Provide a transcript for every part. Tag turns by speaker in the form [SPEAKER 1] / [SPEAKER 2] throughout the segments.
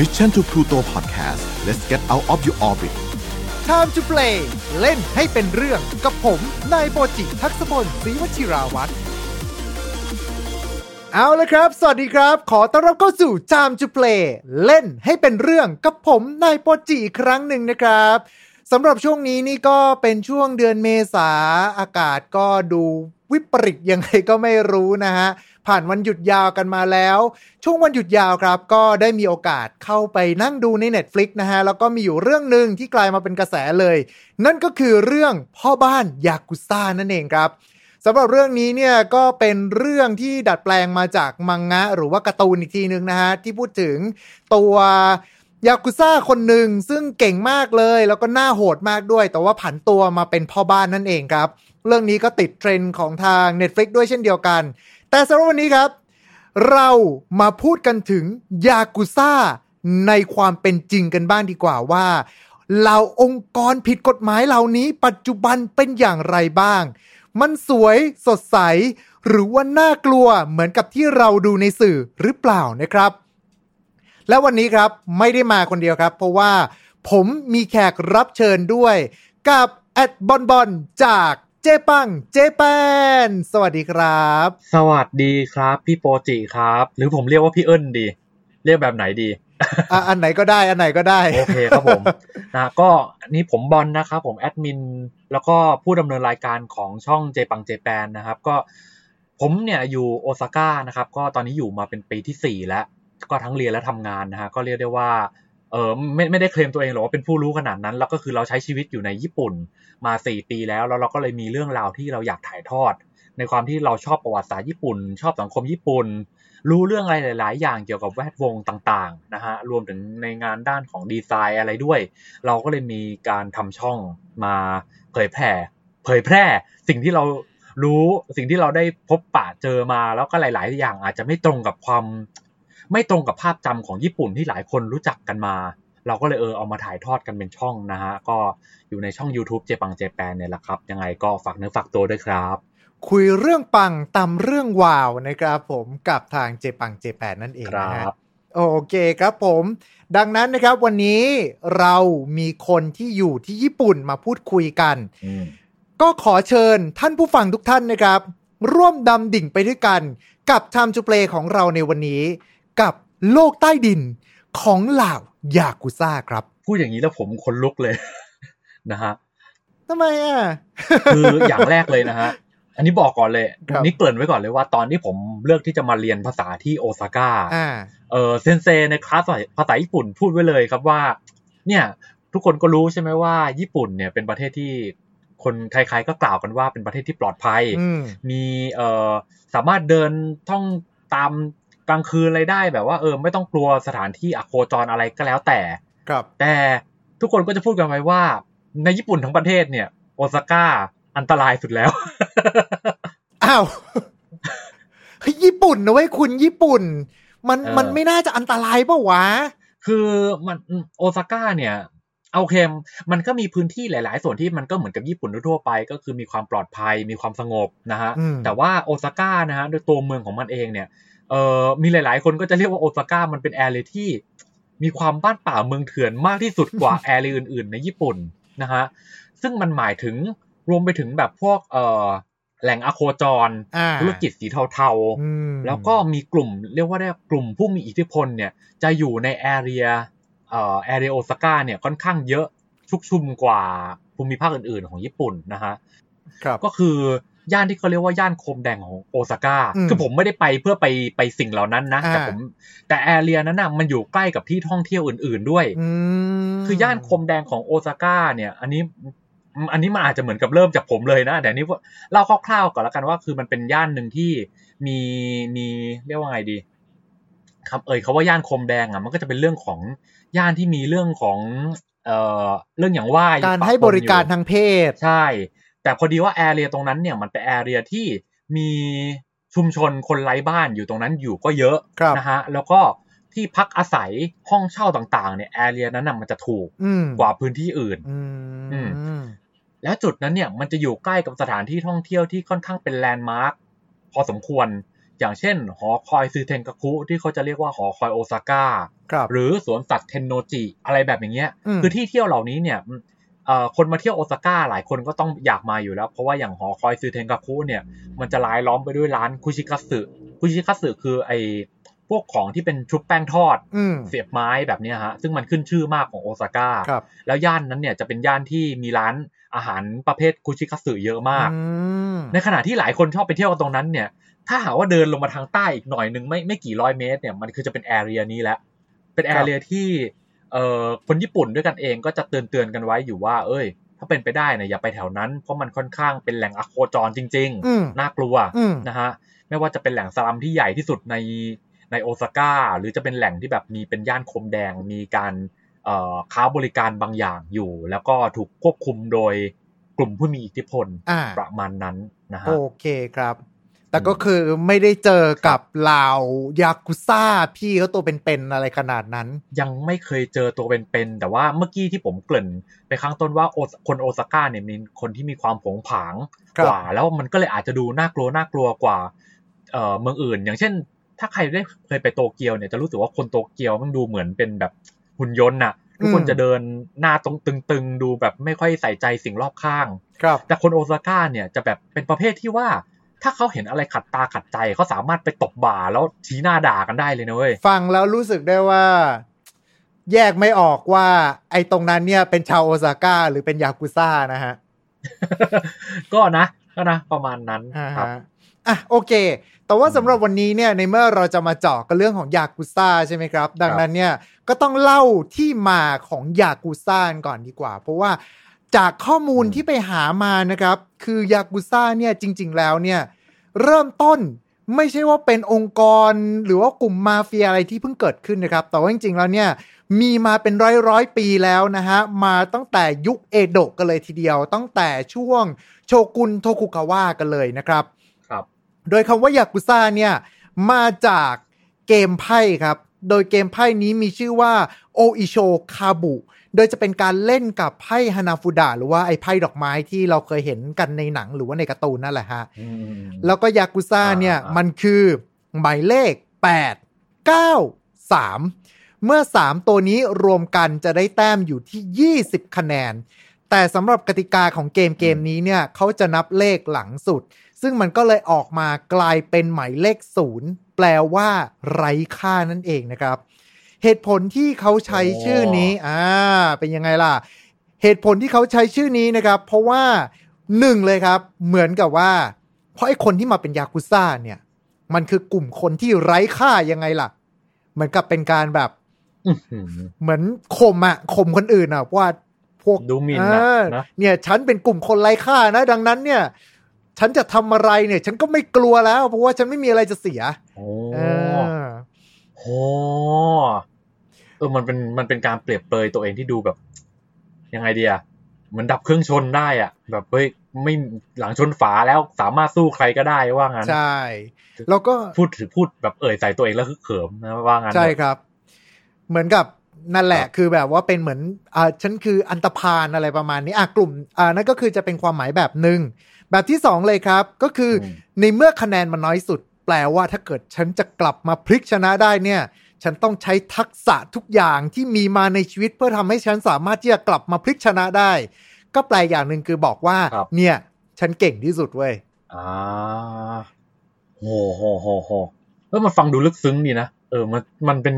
[SPEAKER 1] Mission to Pluto Podcast let's get out of your orbit
[SPEAKER 2] Time to play เล่นให้เป็นเรื่องกับผมนายโปจิทักษพลศรีวชิราวัตรเอาละครับ สวัสดีครับ ขอต้อนรับเข้าสู่ Time to play เล่นให้เป็นเรื่องกับผมนายโปจิอีกครั้งหนึ่งนะครับสำหรับช่วงนี้นี่ก็เป็นช่วงเดือนเมษาอากาศก็ดูวิปริตยังไงก็ไม่รู้นะฮะ ผ่านวันหยุดยาวกันมาแล้ว ช่วงวันหยุดยาวครับ ก็ได้มีโอกาสเข้าไปนั่งดูใน Netflix นะฮะ แล้วก็มีอยู่เรื่องหนึ่งที่กลายมาเป็นกระแสเลย นั่นก็คือเรื่องพ่อบ้านยากุซ่านั่นเองครับสำหรับเรื่องนี้เนี่ยก็เป็นเรื่องที่ดัดแปลงมาจากมังงะ หรือว่าการ์ตูนอีกทีนึงนะฮะ ที่พูดถึงตัวยากุซ่าคนหนึ่งซึ่งเก่งมากเลย แล้วก็หน้าโหดมากด้วย แต่ว่าผันตัวมาเป็นพ่อบ้านนั่นเองครับ เรื่องนี้ก็ติดเทรนด์ของทาง Netflix ด้วยเช่นเดียวกัน แต่สำหรับวันนี้ครับ เรามาพูดกันถึงยากุซ่าในความเป็นจริงกันบ้างดีกว่าว่าเหล่าองค์กรผิดกฎหมายเหล่านี้ ปัจจุบันเป็นอย่างไรบ้าง มันสวยสดใส หรือว่าน่ากลัวเหมือนกับที่เราดูในสื่อหรือเปล่านะครับ และวันนี้ครับไม่ได้มาคนเดียวครับ เพราะว่าผมมีแขกรับเชิญด้วยกับแอดบอนบอนจาก เจปัง เจแปน สวัสดีครับ
[SPEAKER 3] สวัสดีครับ พี่โปจิครับ หรือผมเรียกว่าพี่เอิญดี เรียกแบบไหนดี
[SPEAKER 2] อะอันไหนก็ได้อันไหนก็ได้
[SPEAKER 3] โอเคครับผมนะก็นี่ผมบอลนะครับผมแอดมิน แล้วก็ผู้ดำเนินรายการของช่องเจปังเจแปนนะครับ ก็ผมเนี่ยอยู่โอซาก้านะครับ ก็ตอนนี้อยู่มาเป็นปีที่สี่แล้ว ก็ทั้งเรียนและทำงานนะฮะก็เรียกได้ว่า เออไม่ไม่ได้เคลมตัวเองหรอกว่าเป็นผู้รู้ขนาดนั้น แล้วก็คือเราใช้ชีวิตอยู่ในญี่ปุ่นมาสี่ปีแล้วแล้วเราก็เลยมีเรื่องราวที่เราอยากถ่ายทอด ในความที่เราชอบประวัติศาสตร์ญี่ปุ่น ชอบสังคมญี่ปุ่น รู้เรื่องอะไรหลาย ๆ อย่างเกี่ยวกับแวดวงต่าง ๆ นะฮะรวมถึงในงานด้านของดีไซน์อะไรด้วย เราก็เลยมีการทำช่องมาเผยแผ่เผยแพร่สิ่งที่เรารู้สิ่งที่เราได้พบปะเจอมาแล้วก็หลาย ๆ อย่างอาจจะไม่ตรงกับความ ไม่ตรงกับภาพจำของญี่ปุ่นที่หลายคนรู้จักกันมา เราก็เลยเออเอามาถ่ายทอดกันเป็นช่องนะฮะ ก็อยู่ในช่อง YouTube เจปังเจแปนเนี่ยแหละครับ ยังไงก็ฝากเนื้อฝากตัวด้วยครับ
[SPEAKER 2] คุยเรื่องปังตำเรื่องวาวนะครับผมกับทางเจปังเจแปนนั่นเอง
[SPEAKER 3] ครั
[SPEAKER 2] นะฮะ
[SPEAKER 3] บ
[SPEAKER 2] โอเคครับผม ดังนั้นนะครับวันนี้เรามีคนที่อยู่ที่ญี่ปุ่นมาพูดคุยกัน
[SPEAKER 3] อืม
[SPEAKER 2] ก็ขอเชิญท่านผู้ฟังทุกท่านนะครับ ร่วมดำดิ่งไปด้วยกันกับ Time to Play ของเราในวันนี้ กับโลกใต้ดินของเหล่ายากุซ่าครับ
[SPEAKER 3] พูดอย่างนี้แล้วผมขนลุกเลย นะฮะ
[SPEAKER 2] ทำไมอะ
[SPEAKER 3] คืออย่างแรกเลยนะฮะ อันนี้บอกก่อนเลย
[SPEAKER 2] ครับ
[SPEAKER 3] นี่เกริ่นไว้ก่อนเลยว่าตอนที่ผมเลือกที่จะมาเรียนภาษาที่โอซาก้า
[SPEAKER 2] อ่า
[SPEAKER 3] เออเซนเซในคลาสภาษาญี่ปุ่นพูดไว้เลยครับว่า เนี่ย ทุกคนก็รู้ใช่ไหมว่า ญี่ปุ่นเนี่ยเป็นประเทศที่คนใครๆก็กล่าวกันว่าเป็นประเทศที่ปลอดภัย
[SPEAKER 2] อืม
[SPEAKER 3] มีเอ่อสามารถเดินท่องตาม กลางคืนอะไรได้แบบว่าเออไม่ต้องกลัวสถานที่อโคจรอะไรก็แล้วแต่
[SPEAKER 2] ครับ
[SPEAKER 3] แต่ทุกคนก็จะพูดกันไว้ว่า ในญี่ปุ่นทั้งประเทศเนี่ยโอซาก้าอันตรายสุดแล้ว
[SPEAKER 2] อ้าวเฮ้ยญี่ปุ่นนะเว้ยคุณญี่ปุ่น มัน
[SPEAKER 3] เออ
[SPEAKER 2] มันไม่น่าจะอันตรายปะวะ
[SPEAKER 3] คือมันโอซาก้าเนี่ยโอเคมันก็มีพื้นที่หลาย ๆ ส่วนที่มันก็เหมือนกับญี่ปุ่นทั่วๆไปก็คือมีความปลอดภัยมีความสงบนะฮะ
[SPEAKER 2] อืม
[SPEAKER 3] แต่ว่าโอซาก้านะฮะโดยตัวเมืองของมันเองเนี่ย เอ่อมีหลาย ๆ คนก็จะเรียกว่าโอซาก้ามันเป็นแอร์เลยที่มีความบ้านป่าเมืองเถื่อนมากที่สุดกว่าแอร์เลยอื่น ๆ ในญี่ปุ่นนะฮะซึ่งมันหมายถึงรวมไปถึงแบบพวกเอ่อแหล่งอโคจร
[SPEAKER 2] อ่า
[SPEAKER 3] ธุรกิจสีเทาๆ
[SPEAKER 2] อืม
[SPEAKER 3] แล้วก็มีกลุ่มเรียกว่าได้กลุ่มผู้มีอิทธิพลเนี่ยจะอยู่ใน area เอ่อ area โอซาก้าเนี่ยค่อนข้างเยอะชุกชุมกว่าภูมิภาคอื่น ๆ ของญี่ปุ่นนะฮะ
[SPEAKER 2] ครับ
[SPEAKER 3] ก็คือ ย่านที่เขาเรียกว่าย่านโคมแดงของโอซาก้า
[SPEAKER 2] อืม
[SPEAKER 3] คือผมไม่ได้ไปเพื่อไปไปสิ่งเหล่านั้นนะ
[SPEAKER 2] อ่า
[SPEAKER 3] แต่ผมแต่ area นั้นน่ะมันอยู่ใกล้กับที่ท่องเที่ยวอื่น ๆด้วย
[SPEAKER 2] อืม
[SPEAKER 3] คือย่านโคมแดงของโอซาก้าเนี่ย อันนี้อันนี้มันอาจจะเหมือนกับเริ่มจากผมเลยนะแต่อันนี้เล่าคร่าวๆก่อนแล้วกันว่า คือมันเป็นย่านหนึ่งที่มีมีเรียกว่าไงดีครับเอ่ยเขาว่าย่านโคมแดงอะมันก็จะเป็นเรื่องของย่านที่มีเรื่องของเอ่อเรื่องอย่างว่าอยู่
[SPEAKER 2] การ
[SPEAKER 3] ปะ
[SPEAKER 2] ให้
[SPEAKER 3] ปน
[SPEAKER 2] บริการ
[SPEAKER 3] อยู่
[SPEAKER 2] ทางเพศ
[SPEAKER 3] ใช่ แต่พอดีว่าแอเรียตรงนั้นเนี่ยมันเป็นแอเรียที่มีชุมชนคนไร้บ้านอยู่ตรงนั้นอยู่ก็เยอะ
[SPEAKER 2] ครับ
[SPEAKER 3] นะฮะแล้วก็ที่พักอาศัยห้องเช่าต่างๆเนี่ยแอเรียนั้นน่ะมันจะถูก
[SPEAKER 2] อืม
[SPEAKER 3] กว่าพื้นที่อื่น
[SPEAKER 2] อื
[SPEAKER 3] อื
[SPEAKER 2] ม
[SPEAKER 3] มแล้วจุดนั้นเนี่ยมันจะอยู่ใกล้กับสถานที่ท่องเที่ยวที่ค่อนข้างเป็น landmark พอสมควรอย่างเช่น หอคอยซือเทนกาคุที่เขาจะเรียกว่าหอคอยโอซาก้า
[SPEAKER 2] ครับ
[SPEAKER 3] หรือสวนสัตว์เทนโนจิอะไรแบบอย่างเงี้ย
[SPEAKER 2] อืม
[SPEAKER 3] คือที่เที่ยวเหล่านี้เนี่ยเอ่อ คนมาเที่ยวโอซาก้าหลายคนก็ต้องอยากมาอยู่แล้ว เพราะว่าอย่างหอคอยซือเทนกาคุเนี่ยมันจะรายล้อมไปด้วยร้านคุชิคัตสึคุชิคัตสึคือไอพวกของที่เป็นชุบแป้งทอด
[SPEAKER 2] อืม
[SPEAKER 3] เสียบไม้แบบเนี้ยฮะซึ่งมันขึ้นชื่อมากของโอซาก้า
[SPEAKER 2] ครับ
[SPEAKER 3] แล้วย่านนั้นเนี่ยจะเป็นย่านที่มีร้านอาหารประเภทคุชิคัตสึเยอะมาก
[SPEAKER 2] อืม
[SPEAKER 3] ในขณะที่หลายคนชอบไปเที่ยวกันตรงนั้นเนี่ย ถ้าหากว่าเดินลงมาทางใต้อีกหน่อยหนึ่งไม่ไม่กี่ร้อยเมตรเนี่ยมันคือจะเป็นแอเรียนี้แหละเป็นแอเรียที่ เอ่อคนญี่ปุ่นด้วยกันเองก็จะเตือนเตือนๆกันไว้อยู่ว่า เอ้ย ถ้าเป็นไปได้เนี่ยอย่าไปแถวนั้น เพราะมันค่อนข้างเป็นแหล่งอโคจรจริง
[SPEAKER 2] อืม
[SPEAKER 3] ๆน่ากลัว
[SPEAKER 2] อืม
[SPEAKER 3] นะฮะไม่ว่าจะเป็นแหล่งสลัมที่ใหญ่ที่สุดในในโอซาก้าหรือจะเป็นแหล่งที่แบบมีเป็นย่านโคมแดงมีการเอ่อค้าบริการบางอย่างอยู่ แล้วก็ถูกควบคุมโดยกลุ่มผู้มีอิทธิพล
[SPEAKER 2] อ่า
[SPEAKER 3] ประมาณนั้นนะฮะ
[SPEAKER 2] โอเคครับ แต่ก็คือไม่ได้เจอกับเหล่ายากุซ่าพี่เขาตัวเป็นๆอะไรขนาดนั้น
[SPEAKER 3] ยังไม่เคยเจอตัวเป็นๆแต่ว่าเมื่อกี้ที่ผมเกริ่น ไปข้างต้นว่าโอซคนโอซาก้าเนี่ยมีคนที่มีความผงผาง
[SPEAKER 2] ครับ
[SPEAKER 3] กว่า แล้วมันก็เลยอาจจะดูน่ากลัวน่ากลัวกว่าเอ่อเมืองอื่น อย่างเช่น ถ้าใครได้เคยไปโตเกียวเนี่ยจะรู้สึกว่าคนโตเกียวมันดูเหมือนเป็นแบบหุ่นยนต์น่ะทุกคน
[SPEAKER 2] อืม
[SPEAKER 3] จะเดินหน้าตรงตึงๆ ดูแบบไม่ค่อยใส่ใจสิ่งรอบข้าง
[SPEAKER 2] ครับ
[SPEAKER 3] แต่คนโอซาก้าเนี่ยจะแบบเป็นประเภทที่ว่า ถ้าเขาเห็นอะไรขัดตาขัดใจเขาสามารถไปตบบ่าแล้วชี้หน้าด่ากันได้เลยนะเว้ย
[SPEAKER 2] ฟังแล้วรู้สึกได้ว่า แยกไม่ออกว่า ไอ้ตรงนั้นเนี่ยเป็นชาวโอซาก้าหรือเป็นยากุซ่านะฮะ
[SPEAKER 3] ก็นะก็นะประมาณนั้น
[SPEAKER 2] อ่า
[SPEAKER 3] ครับ
[SPEAKER 2] ฮะอะโอเค แต่ว่าสำหรับวันนี้เนี่ยในเมื่อเราจะมาเจาะกันเรื่องของยากุซ่าใช่ไหมครับ ดังนั้นเนี่ยก็ต้องเล่าที่มาของยากุซ่าก่อนดีกว่า เพราะว่า จากข้อมูล
[SPEAKER 3] อืม
[SPEAKER 2] ที่ไปหามานะครับ คือยากุซ่าเนี่ยจริง ๆ แล้วเนี่ย เริ่มต้นไม่ใช่ว่าเป็นองค์กรหรือว่ากลุ่มมาเฟียอะไรที่เพิ่งเกิดขึ้นนะครับ แต่ว่าจริง ๆ แล้วเนี่ยมีมาเป็นร้อยร้อยๆปีแล้วนะฮะ มาตั้งแต่ยุคเอโดะกันเลยทีเดียว ตั้งแต่ช่วงโชกุนโทคุกาวะกันเลยนะครับ
[SPEAKER 3] ครับ
[SPEAKER 2] โดยคำว่ายากุซ่าเนี่ยมาจากเกมไพ่ครับ โดยเกมไพ่นี้มีชื่อว่าโออิโชคาบุ โดยจะเป็นการเล่นกับไพ่ฮานาฟูดะหรือว่าไอ้ไพ่ดอกไม้ที่เราเคยเห็นกันในหนังหรือว่าในการ์ตูนนั่นแหละฮะ
[SPEAKER 3] อืม
[SPEAKER 2] แล้วก็ยากุซ่าเนี่ย
[SPEAKER 3] อ่าอ่ามั
[SPEAKER 2] มันคือหมายเลข 8 9 3 เมื่อ 3 ตัวนี้รวมกันจะได้แต้มอยู่ที่ 20 คะแนน แต่สำหรับกติกาของเกมเกมนี้เนี่ยเขาจะนับเลขหลังสุด ซึ่งมันก็เลยออกมากลายเป็นหมายเลขศูนย์แปลว่าไร้ค่านั่นเองนะครับ เหตุผลที่เขาใช้ชื่อนี้อ่าเป็นยังไงล่ะ เหตุผลที่เขาใช้ชื่อนี้นะครับ เพราะว่าหนึ่งเลยครับ เหมือนกับว่า เพราะไอ้คนที่มาเป็นยากุซ่าเนี่ย มันคือกลุ่มคนที่ไร้ค่ายังไงล่ะ เหมือนกับเป็นการแบบ
[SPEAKER 3] อื้อหือ
[SPEAKER 2] เหมือนข่มอะข่มคนอื่นอะว่าพวก
[SPEAKER 3] ดูหมิ่น
[SPEAKER 2] เอ
[SPEAKER 3] นะ
[SPEAKER 2] อ
[SPEAKER 3] นะ
[SPEAKER 2] เนี่ย ฉันเป็นกลุ่มคนไร้ค่านะ ดังนั้นเนี่ย ฉันจะทำอะไรเนี่ย ฉันก็ไม่กลัวแล้ว เพราะว่าฉันไม่มีอะไรจะเสีย
[SPEAKER 3] โอ้
[SPEAKER 2] เออ
[SPEAKER 3] โห เออมันเป็นมันเป็นการเปรียบเปรยตัวเองที่ดูแบบ ยังไงเดียเหมือนดับเครื่องชนได้อะ แบบเฮ้ยไม่หลังชนฝาแล้วสามารถสู้ใครก็ได้ว่างั้น
[SPEAKER 2] ใช่ แล้วก็
[SPEAKER 3] พูดถือพูดแบบเอ่ยใส่ตัวเองแล้วคือเขิมนะว่างั้น
[SPEAKER 2] ใช่ครับ เหมือนกับนั่นแหละ
[SPEAKER 3] ครับ
[SPEAKER 2] คือแบบว่าเป็นเหมือนอ่าฉันคืออันตพานอะไรประมาณนี้อะกลุ่มอ่านั่นก็คือจะเป็นความหมายแบบหนึ่งแบบที่สองเลยครับ ก็คืออ
[SPEAKER 3] ม
[SPEAKER 2] ในเมื่อคะแนนมันน้อยสุด แปลว่าถ้าเกิดฉันจะกลับมาพลิกชนะได้เนี่ย ฉันต้องใช้ทักษะทุกอย่างที่มีมาในชีวิตเพื่อทำให้ฉันสามารถที่จะกลับมาพลิกชนะได้ ก็แปลอย่างหนึ่งคือบอกว่า
[SPEAKER 3] ครับ
[SPEAKER 2] เนี่ย ฉันเก่งที่สุดเว้ย
[SPEAKER 3] อ่าโหโหโหโหเออมันฟังดูลึกซึ้งดีนะเออมันมันเป็น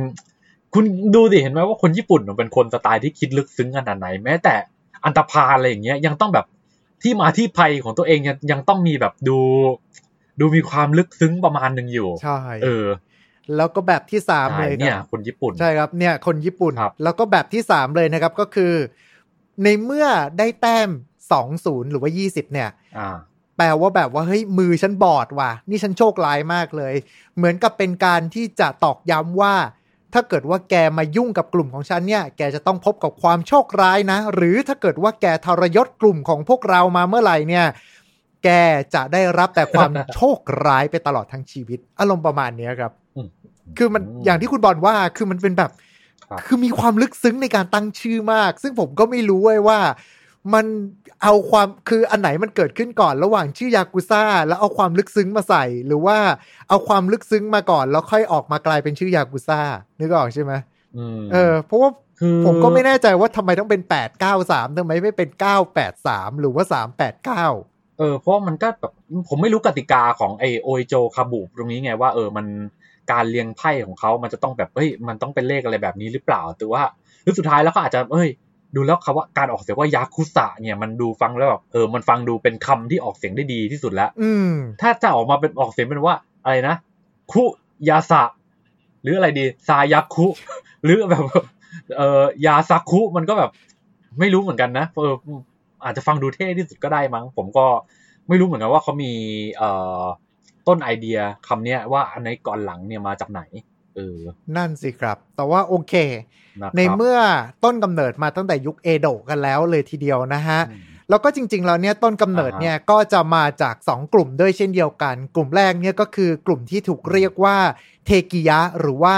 [SPEAKER 3] คุณดูดิเห็นไหมว่าคนญี่ปุ่นมันเป็นคนสไตล์ที่คิดลึกซึ้งขนาดไหน แม้แต่อันตพาลอะไรอย่างเงี้ย ยังต้องแบบที่มาที่ไปของตัวเองยังยังต้องมีแบบดู ดูมีความลึกซึ้งประมาณหนึ่งอยู่
[SPEAKER 2] ใช่
[SPEAKER 3] เออ
[SPEAKER 2] แล้วก็แบบที่สาม
[SPEAKER 3] ใช่
[SPEAKER 2] เลยค
[SPEAKER 3] เนี่ย
[SPEAKER 2] รับ
[SPEAKER 3] คนญี่ปุ่น
[SPEAKER 2] ใช่ครับเนี่ยคนญี่ปุ่น
[SPEAKER 3] ครับ
[SPEAKER 2] แล้วก็แบบที่สามเลยนะครับก็คือ ในเมื่อได้แต้มสองศูนย์หรือว่ายี่สิบเนี่ย
[SPEAKER 3] อ่า
[SPEAKER 2] แปลว่าแบบว่าเฮ้ยมือฉันบอดว่ะ นี่ฉันโชคร้ายมากเลย เหมือนกับเป็นการที่จะตอกย้ำว่า ถ้าเกิดว่าแกมายุ่งกับกลุ่มของฉันเนี่ย แกจะต้องพบกับความโชคร้ายนะ หรือถ้าเกิดว่าแกทรยศกลุ่มของพวกเรามาเมื่อไหร่เนี่ย แกจะได้รับแต่ความโชคร้ายไปตลอดทั้งชีวิต อารมณ์ประมาณเนี้ยครับ
[SPEAKER 3] อืม
[SPEAKER 2] คือมันอย่างที่คุณบอลว่าคือมันเป็นแบบ
[SPEAKER 3] ครับ
[SPEAKER 2] คือมีความลึกซึ้งในการตั้งชื่อมาก ซึ่งผมก็ไม่รู้เว้ยว่า มันเอาความคืออันไหนมันเกิดขึ้นก่อนระหว่างชื่อยากุซ่า แล้วเอาความลึกซึ้งมาใส่ หรือว่าเอาความลึกซึ้งมาก่อน แล้วค่อยออกมากลายเป็นชื่อยากุซ่านึกออกใช่ไหม
[SPEAKER 3] อืม
[SPEAKER 2] เออ เพราะว่า
[SPEAKER 3] คือ
[SPEAKER 2] ผมก็ไม่แน่ใจว่าทำไมต้องเป็นแปดเก้าสามทำไมไม่เป็นเก้าแปดสามหรือว่าสามแปดเก้า
[SPEAKER 3] เออเพราะมันก็แบบผมไม่รู้กติกาของไอโอโจคาบุตรงนี้ไงว่าเออมัน การเรียงไพ่ของเขามันจะต้องแบบเฮ้ยมันต้องเป็นเลขอะไรแบบนี้หรือเปล่าแต่ว่าหรือสุดท้ายแล้วก็อาจจะเอ้ย ดูแล้วคำว่าการออกเสียงว่ายาคุสะเนี่ยมันดูฟังแล้วแบบเออมันฟังดูเป็นคำที่ออกเสียงได้ดีที่สุดแล้ว
[SPEAKER 2] อืม
[SPEAKER 3] ถ้าจะออกมาเป็นออกเสียงเป็นว่าอะไรนะคุยาสะหรืออะไรดีซายาคุ หรือแบบ เอ่อยาซาคุมันก็แบบ ไม่รู้เหมือนกันนะเอออาจจะฟังดูเท่ที่สุดก็ได้มั้ง ผมก็ไม่รู้เหมือนกันว่าเขามี เอ่อ ต้นไอเดียคำเนี้ยว่าอันไหนก่อนหลังเนี่ยมาจากไหนเออ
[SPEAKER 2] นั่นสิครับ แต่ว่าโอเค
[SPEAKER 3] นะครับ
[SPEAKER 2] ในเมื่อต้นกำเนิดมาตั้งแต่ยุคเอโดะกันแล้วเลยทีเดียวนะฮะ
[SPEAKER 3] อืม
[SPEAKER 2] แล้วก็จริง ๆ แล้วเนี่ยต้นกำเนิด
[SPEAKER 3] อ่าฮะ
[SPEAKER 2] เนี่ยก็จะมาจาก 2 กลุ่มด้วยเช่นเดียวกัน กลุ่มแรกเนี่ยก็คือกลุ่มที่ถูกเรียกว่าเทกิยะหรือว่า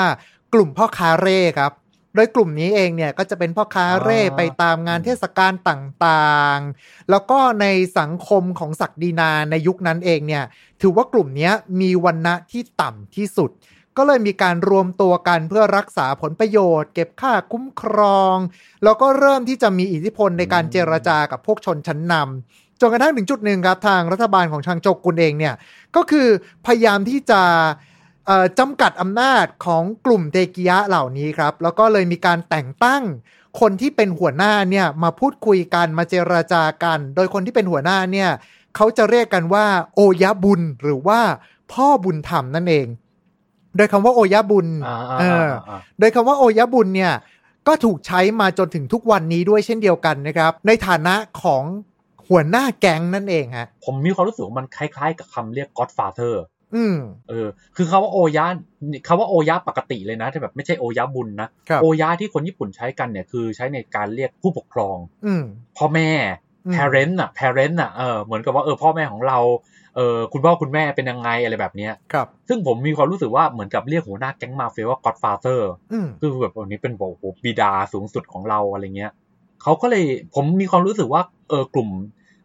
[SPEAKER 2] กลุ่มพ่อค้าเร่ครับ โดยกลุ่มนี้เองเนี่ยก็จะเป็นพ่อค้าเร่
[SPEAKER 3] อ่า
[SPEAKER 2] ไปตามงานเทศกาลต่างๆ แล้วก็ในสังคมของศักดินาในยุคนั้นเองเนี่ยถือว่ากลุ่มเนี้ยมีวันณะที่ต่ำที่สุด ก็เลยมีการรวมตัวกันเพื่อรักษาผลประโยชน์ เก็บค่าคุ้มครอง แล้วก็เริ่มที่จะมีอิทธิพลในการเจรจากับพวกชนชั้นนำจนกระทั่งถึงจุดหนึ่งครับทางรัฐบาลของชางโจกุนเองเนี่ยก็คือพยายามที่จะเอ่อ จำกัดอำนาจของกลุ่มเตกิยะเหล่านี้ครับ แล้วก็เลยมีการแต่งตั้งคนที่เป็นหัวหน้าเนี่ยมาพูดคุยกันมาเจรจากัน โดยคนที่เป็นหัวหน้าเนี่ยเขาจะเรียกกันว่า โอยะบุญหรือว่าพ่อบุญธรรมนั่นเอง โดยคำว่าโอยะบุญเออโดยคำว่าโอยะบุญเนี่ยก็ถูกใช้มาจนถึงทุกวันนี้ด้วยเช่นเดียวกันนะครับ ในฐานะของหัวหน้าแก๊งนั่นเองฮะ
[SPEAKER 3] ผมมีความรู้สึกว่ามันคล้ายๆ กับคำเรียก godfather
[SPEAKER 2] อืม
[SPEAKER 3] เออ คือคาว่าโอยะคาว่าโอยะปกติเลยนะแต่แบบไม่ใช่โอยะบุญนะ
[SPEAKER 2] ครับ
[SPEAKER 3] โอยะที่คนญี่ปุ่นใช้กันเนี่ยคือใช้ในการเรียกผู้ปกครอง
[SPEAKER 2] อืม
[SPEAKER 3] พ่อแม่
[SPEAKER 2] อืม
[SPEAKER 3] parent อะ parent อะเออเหมือนกับว่าเออพ่อแม่ของเราเออคุณพ่อคุณแม่เป็นยังไงอะไรแบบเนี้ย
[SPEAKER 2] ครับ
[SPEAKER 3] ซึ่งผมมีความรู้สึกว่าเหมือนกับเรียกหัวหน้าแก๊งมาเฟียว่า godfather
[SPEAKER 2] อืม
[SPEAKER 3] คือแบบวันนี้เป็นบอกโอ้โหบิดาสูงสุดของเราอะไรเงี้ยเขาก็เลยผมมีความรู้สึกว่าเออกลุ่ม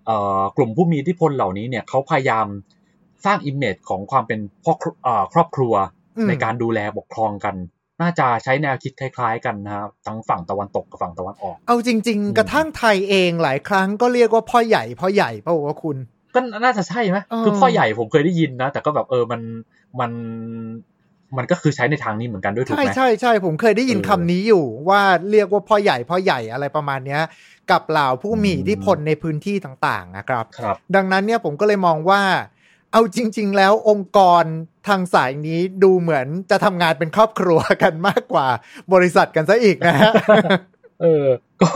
[SPEAKER 3] เอ่อกลุ่มผู้มีอิทธิพลเหล่านี้เนี่ยเขาพยายาม สร้างอิมเมจของความเป็นพ่อครัวเอ่อครอบครัว
[SPEAKER 2] อืม
[SPEAKER 3] ในการดูแลปกครองกัน น่าจะใช้แนวคิดคล้าย ๆ กันนะครับทั้งฝั่งตะวันตกกับฝั่งตะวันออก
[SPEAKER 2] เอาจริง ๆ กระทั่งไทยเองหลายครั้งก็เรียกว่าพ่อใหญ่พ่อใหญ่เปล่าวะคุณ
[SPEAKER 3] ก็น่าจะใช่ไหม
[SPEAKER 2] เออ
[SPEAKER 3] คือพ่อใหญ่ผมเคยได้ยินนะ แต่ก็แบบเออมันมันมันก็คือใช้ในทางนี้เหมือนกันด้วยถูก
[SPEAKER 2] ใช่
[SPEAKER 3] ไหม
[SPEAKER 2] ใช่ใช่ผมเคยได้ยิน
[SPEAKER 3] เออ
[SPEAKER 2] คำนี้อยู่ว่าเรียกว่าพ่อใหญ่พ่อใหญ่อะไรประมาณเนี้ย กับเหล่าผู้มีอิทธิพลในพื้นที่ต่างๆนะครับ
[SPEAKER 3] ครับ
[SPEAKER 2] ดังนั้นเนี่ยผมก็เลยมองว่า เอาจริง ๆ แล้วองค์กรทางสายนี้ดูเหมือนจะทำงานเป็นครอบครัวกันมากกว่าบริษัทกันซะอีกนะฮะ
[SPEAKER 3] เออ ก็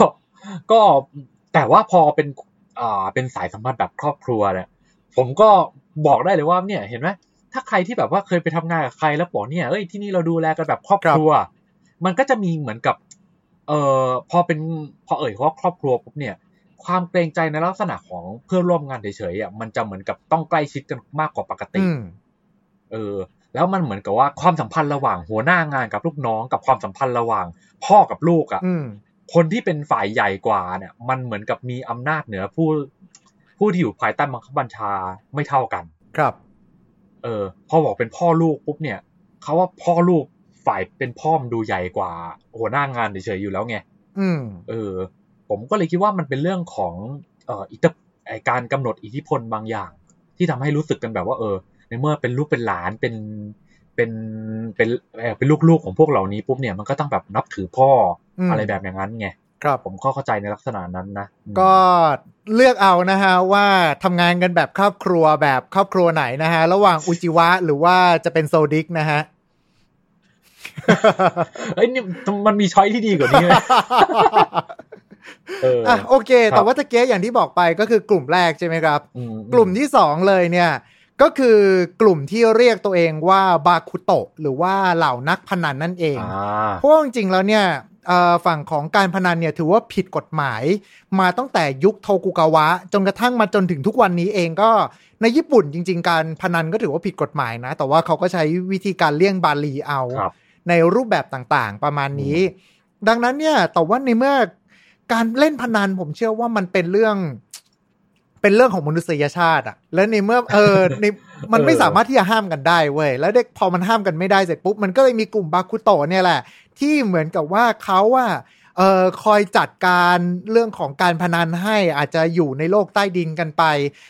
[SPEAKER 3] ก็แต่ว่าพอเป็นอ่าเป็นสายสัมพันธ์แบบครอบครัวเนี่ยผมก็บอกได้เลยว่าเนี่ยเห็นไหมถ้าใครที่แบบว่าเคยไปทำงานกับใครแล้วบอกเนี่ยเอ้ยที่นี่เราดูแลกันแบบครอบครัว มันก็จะมีเหมือนกับ เอ่อพอเป็นพอเอ่ยว่าครอบครัวปุ๊บเนี่ย ความเกรงใจในลักษณะของเพื่อนร่วมงานเฉยๆอะมันจะเหมือนกับต้องใกล้ชิดกันมากกว่าปกติ
[SPEAKER 2] อืม
[SPEAKER 3] เออ แล้วมันเหมือนกับว่าความสัมพันธ์ระหว่างหัวหน้างานกับลูกน้อง กับความสัมพันธ์ระหว่างพ่อกับลูกอะ
[SPEAKER 2] อืม
[SPEAKER 3] คนที่เป็นฝ่ายใหญ่กว่าเนี่ย มันเหมือนกับมีอำนาจเหนือผู้ผู้ที่อยู่ภายใต้บังคับบัญชาไม่เท่ากัน
[SPEAKER 2] ครับ
[SPEAKER 3] เออ พอบอกเป็นพ่อลูกปุ๊บเนี่ยเขาว่าพ่อลูกฝ่ายเป็นพ่อมนดูใหญ่กว่า หัวหน้างานเฉยๆอยู่แล้วไง
[SPEAKER 2] อืม
[SPEAKER 3] เออ ผมก็เลยคิดว่ามันเป็นเรื่องของเอ่ออิทธิไอการกำหนดอิทธิพลบางอย่าง ที่ทำให้รู้สึกกันแบบว่าเออ ในเมื่อเป็นลูกเป็นหลานเป็นเป็นเป็นเอ่อเป็นลูกๆของพวกเหล่านี้ปุ๊บเนี่ยมันก็ต้องแบบนับถือพ่ออ
[SPEAKER 2] ม
[SPEAKER 3] อะไรแบบอย่างนั้นไง
[SPEAKER 2] ครับ
[SPEAKER 3] ผมก็เข้าใจในลักษณะนั้นนะอืม
[SPEAKER 2] ก็เลือกเอานะฮะว่าทำงานกันแบบครอบครัวแบบครอบครัวไหนนะฮะ ระหว่างอุจิวะหรือว่าจะเป็นโซดิกนะฮะ
[SPEAKER 3] เอ้ยนี่มันมีช้อยที่ดีกว่านี้ไหมเออ
[SPEAKER 2] อะโอเค
[SPEAKER 3] ครับ
[SPEAKER 2] แต่ว่าตะเกียอย่างที่บอกไปก็คือกลุ่มแรกใช่ไหมครับ
[SPEAKER 3] อืม
[SPEAKER 2] กลุ่มที่สองเลยเนี่ย ก็คือกลุ่มที่เรียกตัวเองว่าบาคุโตะหรือว่าเหล่านักพนันนั่นเอง
[SPEAKER 3] อ่า
[SPEAKER 2] เพราะว่าจริงๆแล้วเนี่ยเอ่อฝั่งของการพนันเนี่ยถือว่าผิดกฎหมาย มาตั้งแต่ยุคโทกุกาวะ จนกระทั่งมาจนถึงทุกวันนี้เองก็ในญี่ปุ่นจริง ๆ การพนันก็ถือว่าผิดกฎหมายนะ แต่ว่าเขาก็ใช้วิธีการเลี่ยงบาลีเอา
[SPEAKER 3] ครับ
[SPEAKER 2] ในรูปแบบต่างๆ ประมาณนี้ ดังนั้นเนี่ยแต่ว่าในเมื่อ การเล่นพนันผมเชื่อว่ามันเป็นเรื่องเป็นเรื่องของมนุษยชาติอะแล้วในเมื่อเออในมันไม่
[SPEAKER 3] เออ
[SPEAKER 2] สามารถที่จะห้ามกันได้เว้ยแล้วเด็กพอมันห้ามกันไม่ได้เสร็จปุ๊บมันก็เลยมีกลุ่มบาคุโตะเนี่ยแหละ ที่เหมือนกับว่าเขาว่า เอ่อคอยจัดการเรื่องของการพนันให้อาจจะอยู่ในโลกใต้ดินกันไป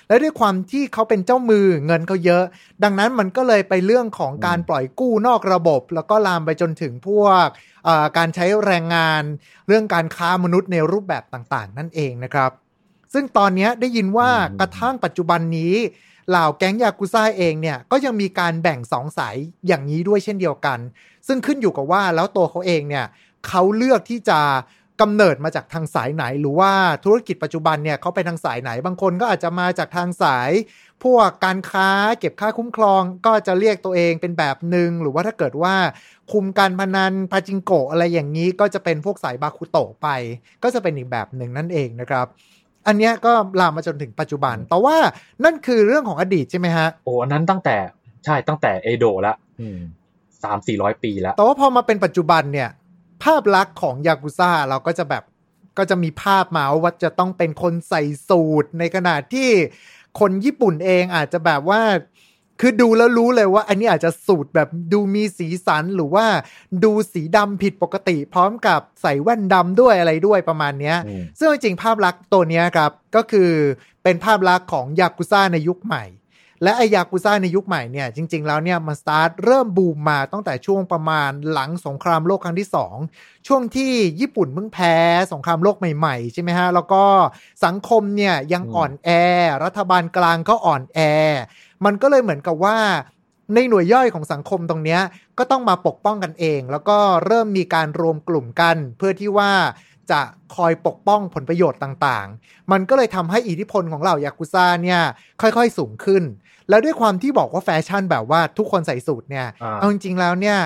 [SPEAKER 2] และด้วยความที่เขาเป็นเจ้ามือเงินเขาเยอะ ดังนั้นมันก็เลยไปเรื่องของการปล่อยกู้นอกระบบ แล้วก็ลามไปจนถึงพวกเอ่อการใช้แรงงาน เรื่องการค้ามนุษย์ในรูปแบบต่างๆ นั่นเองนะครับ ซึ่งตอนเนี้ยได้ยินว่า
[SPEAKER 3] อืม
[SPEAKER 2] กระทั่งปัจจุบันนี้เหล่าแก๊งยากุซ่าเองเนี่ยก็ยังมีการแบ่งสองสายอย่างนี้ด้วยเช่นเดียวกัน ซึ่งขึ้นอยู่กับว่าแล้วตัวเขาเองเนี่ย เขาเลือกที่จะกำเนิดมาจากทางสายไหน หรือว่าธุรกิจปัจจุบันเนี่ยเขาไปทางสายไหน บางคนก็อาจจะมาจากทางสาย พวกการค้าเก็บค่าคุ้มครอง ก็จะเรียกตัวเองเป็นแบบหนึ่งหรือว่าถ้าเกิดว่าคุมการพนันพาจิงโกะอะไรอย่างนี้ ก็จะเป็นพวกสายบาคุโตะไป ก็จะเป็นอีกแบบหนึ่งนั่นเองนะครับอันเนี้ยก็ลามมาจนถึงปัจจุบัน แต่ว่านั่นคือเรื่องของอดีตใช่ไหมฮะ
[SPEAKER 3] โอ้อันนั้นตั้งแต่ใช่ตั้งแต่เอโดะละสามสี่ร้อยปีแล้ว
[SPEAKER 2] แต่ว่าพอมาเป็นปัจจุบันเนี่ย ภาพลักษณ์ของยากุซ่าเราก็จะแบบก็จะมีภาพมาว่าจะต้องเป็นคนใส่สูตร ในขณะที่คนญี่ปุ่นเองอาจจะแบบว่า คือดูแล้วรู้เลยว่า อันนี้อาจจะสูตรแบบดูมีสีสันหรือว่าดูสีดำผิดปกติ พร้อมกับใส่แว่นดำด้วยอะไรด้วยประมาณเนี้ย
[SPEAKER 3] อืม
[SPEAKER 2] ซึ่งจริงๆภาพลักษณ์ตัวเนี้ยครับ ก็คือเป็นภาพลักษณ์ของยากุซ่าในยุคใหม่ และไอยากุซ่าในยุคใหม่เนี่ยจริง ๆ แล้วเนี่ยมันสตาร์ทเริ่มบูมมาตั้งแต่ช่วงประมาณหลังสงครามโลกครั้งที่ 2 ช่วงที่ญี่ปุ่นเพิ่งแพ้สงครามโลกใหม่ๆ ใช่ไหมฮะ แล้วก็สังคมเนี่ยยัง
[SPEAKER 3] อ่
[SPEAKER 2] อนแอ รัฐบาลกลางก็อ่อนแอ มันก็เลยเหมือนกับว่าในหน่วยย่อยของสังคมตรงเนี้ยก็ต้องมาปกป้องกันเอง แล้วก็เริ่มมีการรวมกลุ่มกัน เพื่อที่ว่าจะคอยปกป้องผลประโยชน์ต่างๆ มันก็เลยทำให้อิทธิพลของเหล่ายากุซ่าเนี่ยค่อยๆสูงขึ้น แล้วด้วยความที่บอกว่าแฟชั่นแบบว่าทุกคนใส่สูทเนี่ย
[SPEAKER 3] อ่า
[SPEAKER 2] เอาจริงๆแล้วเนี่ย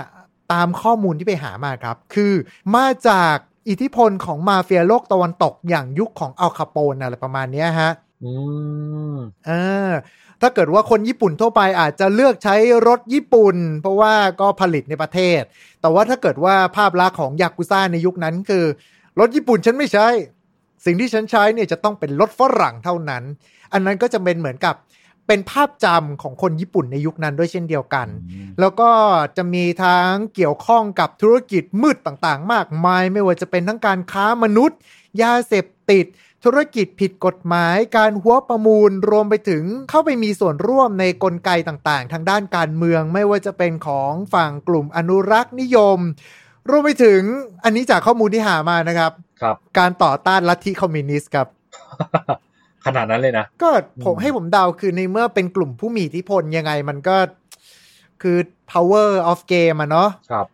[SPEAKER 2] ตามข้อมูลที่ไปหามาครับ คือมาจากอิทธิพลของมาเฟียโลกตะวันตกอย่างยุคของอัลคาโปนอะไรประมาณเนี้ยฮะ
[SPEAKER 3] อืม
[SPEAKER 2] เออถ้าเกิดว่าคนญี่ปุ่นทั่วไปอาจจะเลือกใช้รถญี่ปุ่น เพราะว่าก็ผลิตในประเทศ แต่ว่าถ้าเกิดว่าภาพลักษณ์ของยากุซ่าในยุคนั้นคือ รถญี่ปุ่นฉันไม่ใช้ สิ่งที่ฉันใช้เนี่ยจะต้องเป็นรถฝรั่งเท่านั้น อันนั้นก็จะเป็นเหมือนกับ เป็นภาพจำของคนญี่ปุ่นในยุคนั้นด้วยเช่นเดียวกัน แล้วก็จะมีทั้งเกี่ยวข้องกับธุรกิจมืดต่างๆ มากมาย ไม่ว่าจะเป็นทั้งการค้ามนุษย์ ยาเสพติด ธุรกิจผิดกฎหมาย การหัวประมูลรวมไปถึงเข้าไปมีส่วนร่วมในกลไกต่างๆ ทางด้านการเมือง ไม่ว่าจะเป็นของฝั่งกลุ่มอนุรักษ์นิยม รวมไปถึงอันนี้จากข้อมูลที่หามานะครับ
[SPEAKER 3] ครับ
[SPEAKER 2] การต่อต้านลัทธิคอมมิวนิสต์ครับ
[SPEAKER 3] ขนาดนั้นเลยนะ
[SPEAKER 2] ก็ผม
[SPEAKER 3] อืม
[SPEAKER 2] ให้ผมเดาคือในเมื่อเป็นกลุ่มผู้มีอิทธิพลยังไงมันก็คือ power of game อะเนาะ
[SPEAKER 3] ครับ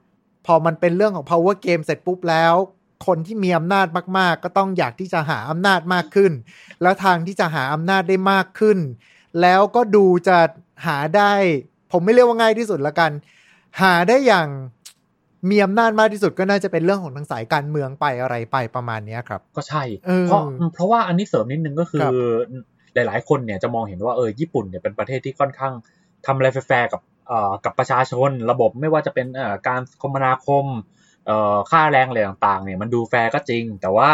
[SPEAKER 2] พอมันเป็นเรื่องของ power game เสร็จปุ๊บแล้ว คนที่มีอำนาจมาก ๆ ก็ต้องอยากที่จะหาอำนาจมากขึ้น แล้วทางที่จะหาอำนาจได้มากขึ้น แล้วก็ดูจะหาได้ ผมไม่เรียกว่าง่ายที่สุดละกัน หาได้อย่าง มีอำนาจมากที่สุดก็น่าจะเป็นเรื่องของทางสายการเมืองไปอะไรไปประมาณเนี้ยครับ
[SPEAKER 3] ก็ใช่
[SPEAKER 2] เออ
[SPEAKER 3] เพราะเพราะว่าอันนี้เสริมนิดนึงก็คื
[SPEAKER 2] ครั
[SPEAKER 3] อบหลาย ๆ คนเนี่ยจะมองเห็นว่าเออญี่ปุ่นเนี่ยเป็นประเทศที่ค่อนข้างทำอะไรแฟร์ๆกับเอ่อกับประชาชนระบบไม่ว่าจะเป็นเอ่อการคมนาคมเอ่อค่าแรงอะไรต่าง ๆ เนี่ยมันดูแฟร์ก็จริง แต่ว่า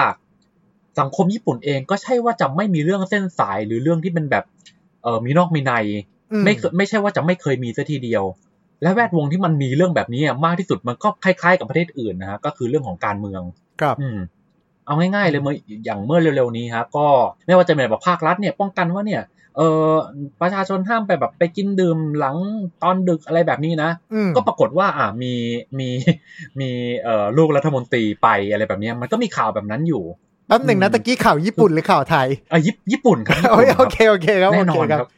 [SPEAKER 3] สังคมญี่ปุ่นเองก็ใช่ว่าจะไม่มีเรื่องเส้นสายหรือเรื่องที่เป็นแบบเออมีนอกมีใน
[SPEAKER 2] อืม
[SPEAKER 3] ไม่เคยไม่ใช่ว่าจะไม่เคยมีซะทีเดียว และแวดวงที่มันมีเรื่องแบบนี้อะมากที่สุดมันก็คล้ายๆกับประเทศอื่นนะฮะก็คือเรื่องของการเมือง
[SPEAKER 2] ครับ
[SPEAKER 3] อืมเอาง่ายๆเลยเมื่ออย่างเมื่อเร็วๆนี้ฮะก็ไม่ว่าจะเป็นแบบภาครัฐเนี่ยป้องกันว่าเนี่ยเออประชาชนห้ามไปแบบไปกินดื่มหลังตอนดึกอะไรแบบนี้นะ
[SPEAKER 2] อืม
[SPEAKER 3] ก็ปรากฏว่าอ่ามีมีมีเอ่อลูกรัฐมนตรีไปอะไรแบบเนี้ยมันก็มีข่าวแบบนั้นอยู่
[SPEAKER 2] แป๊บหนึ่งนะ
[SPEAKER 3] อืม
[SPEAKER 2] ตะกี้ข่าวญี่ปุ่นหรือข่าวไทย
[SPEAKER 3] อะญี่ญี่ปุ่นครับญี่
[SPEAKER 2] โอ
[SPEAKER 3] ปุ่น
[SPEAKER 2] เคโอเคโอเคครับ
[SPEAKER 3] แน่
[SPEAKER 2] โอนเค
[SPEAKER 3] อน
[SPEAKER 2] ค
[SPEAKER 3] ค
[SPEAKER 2] รั
[SPEAKER 3] รับบ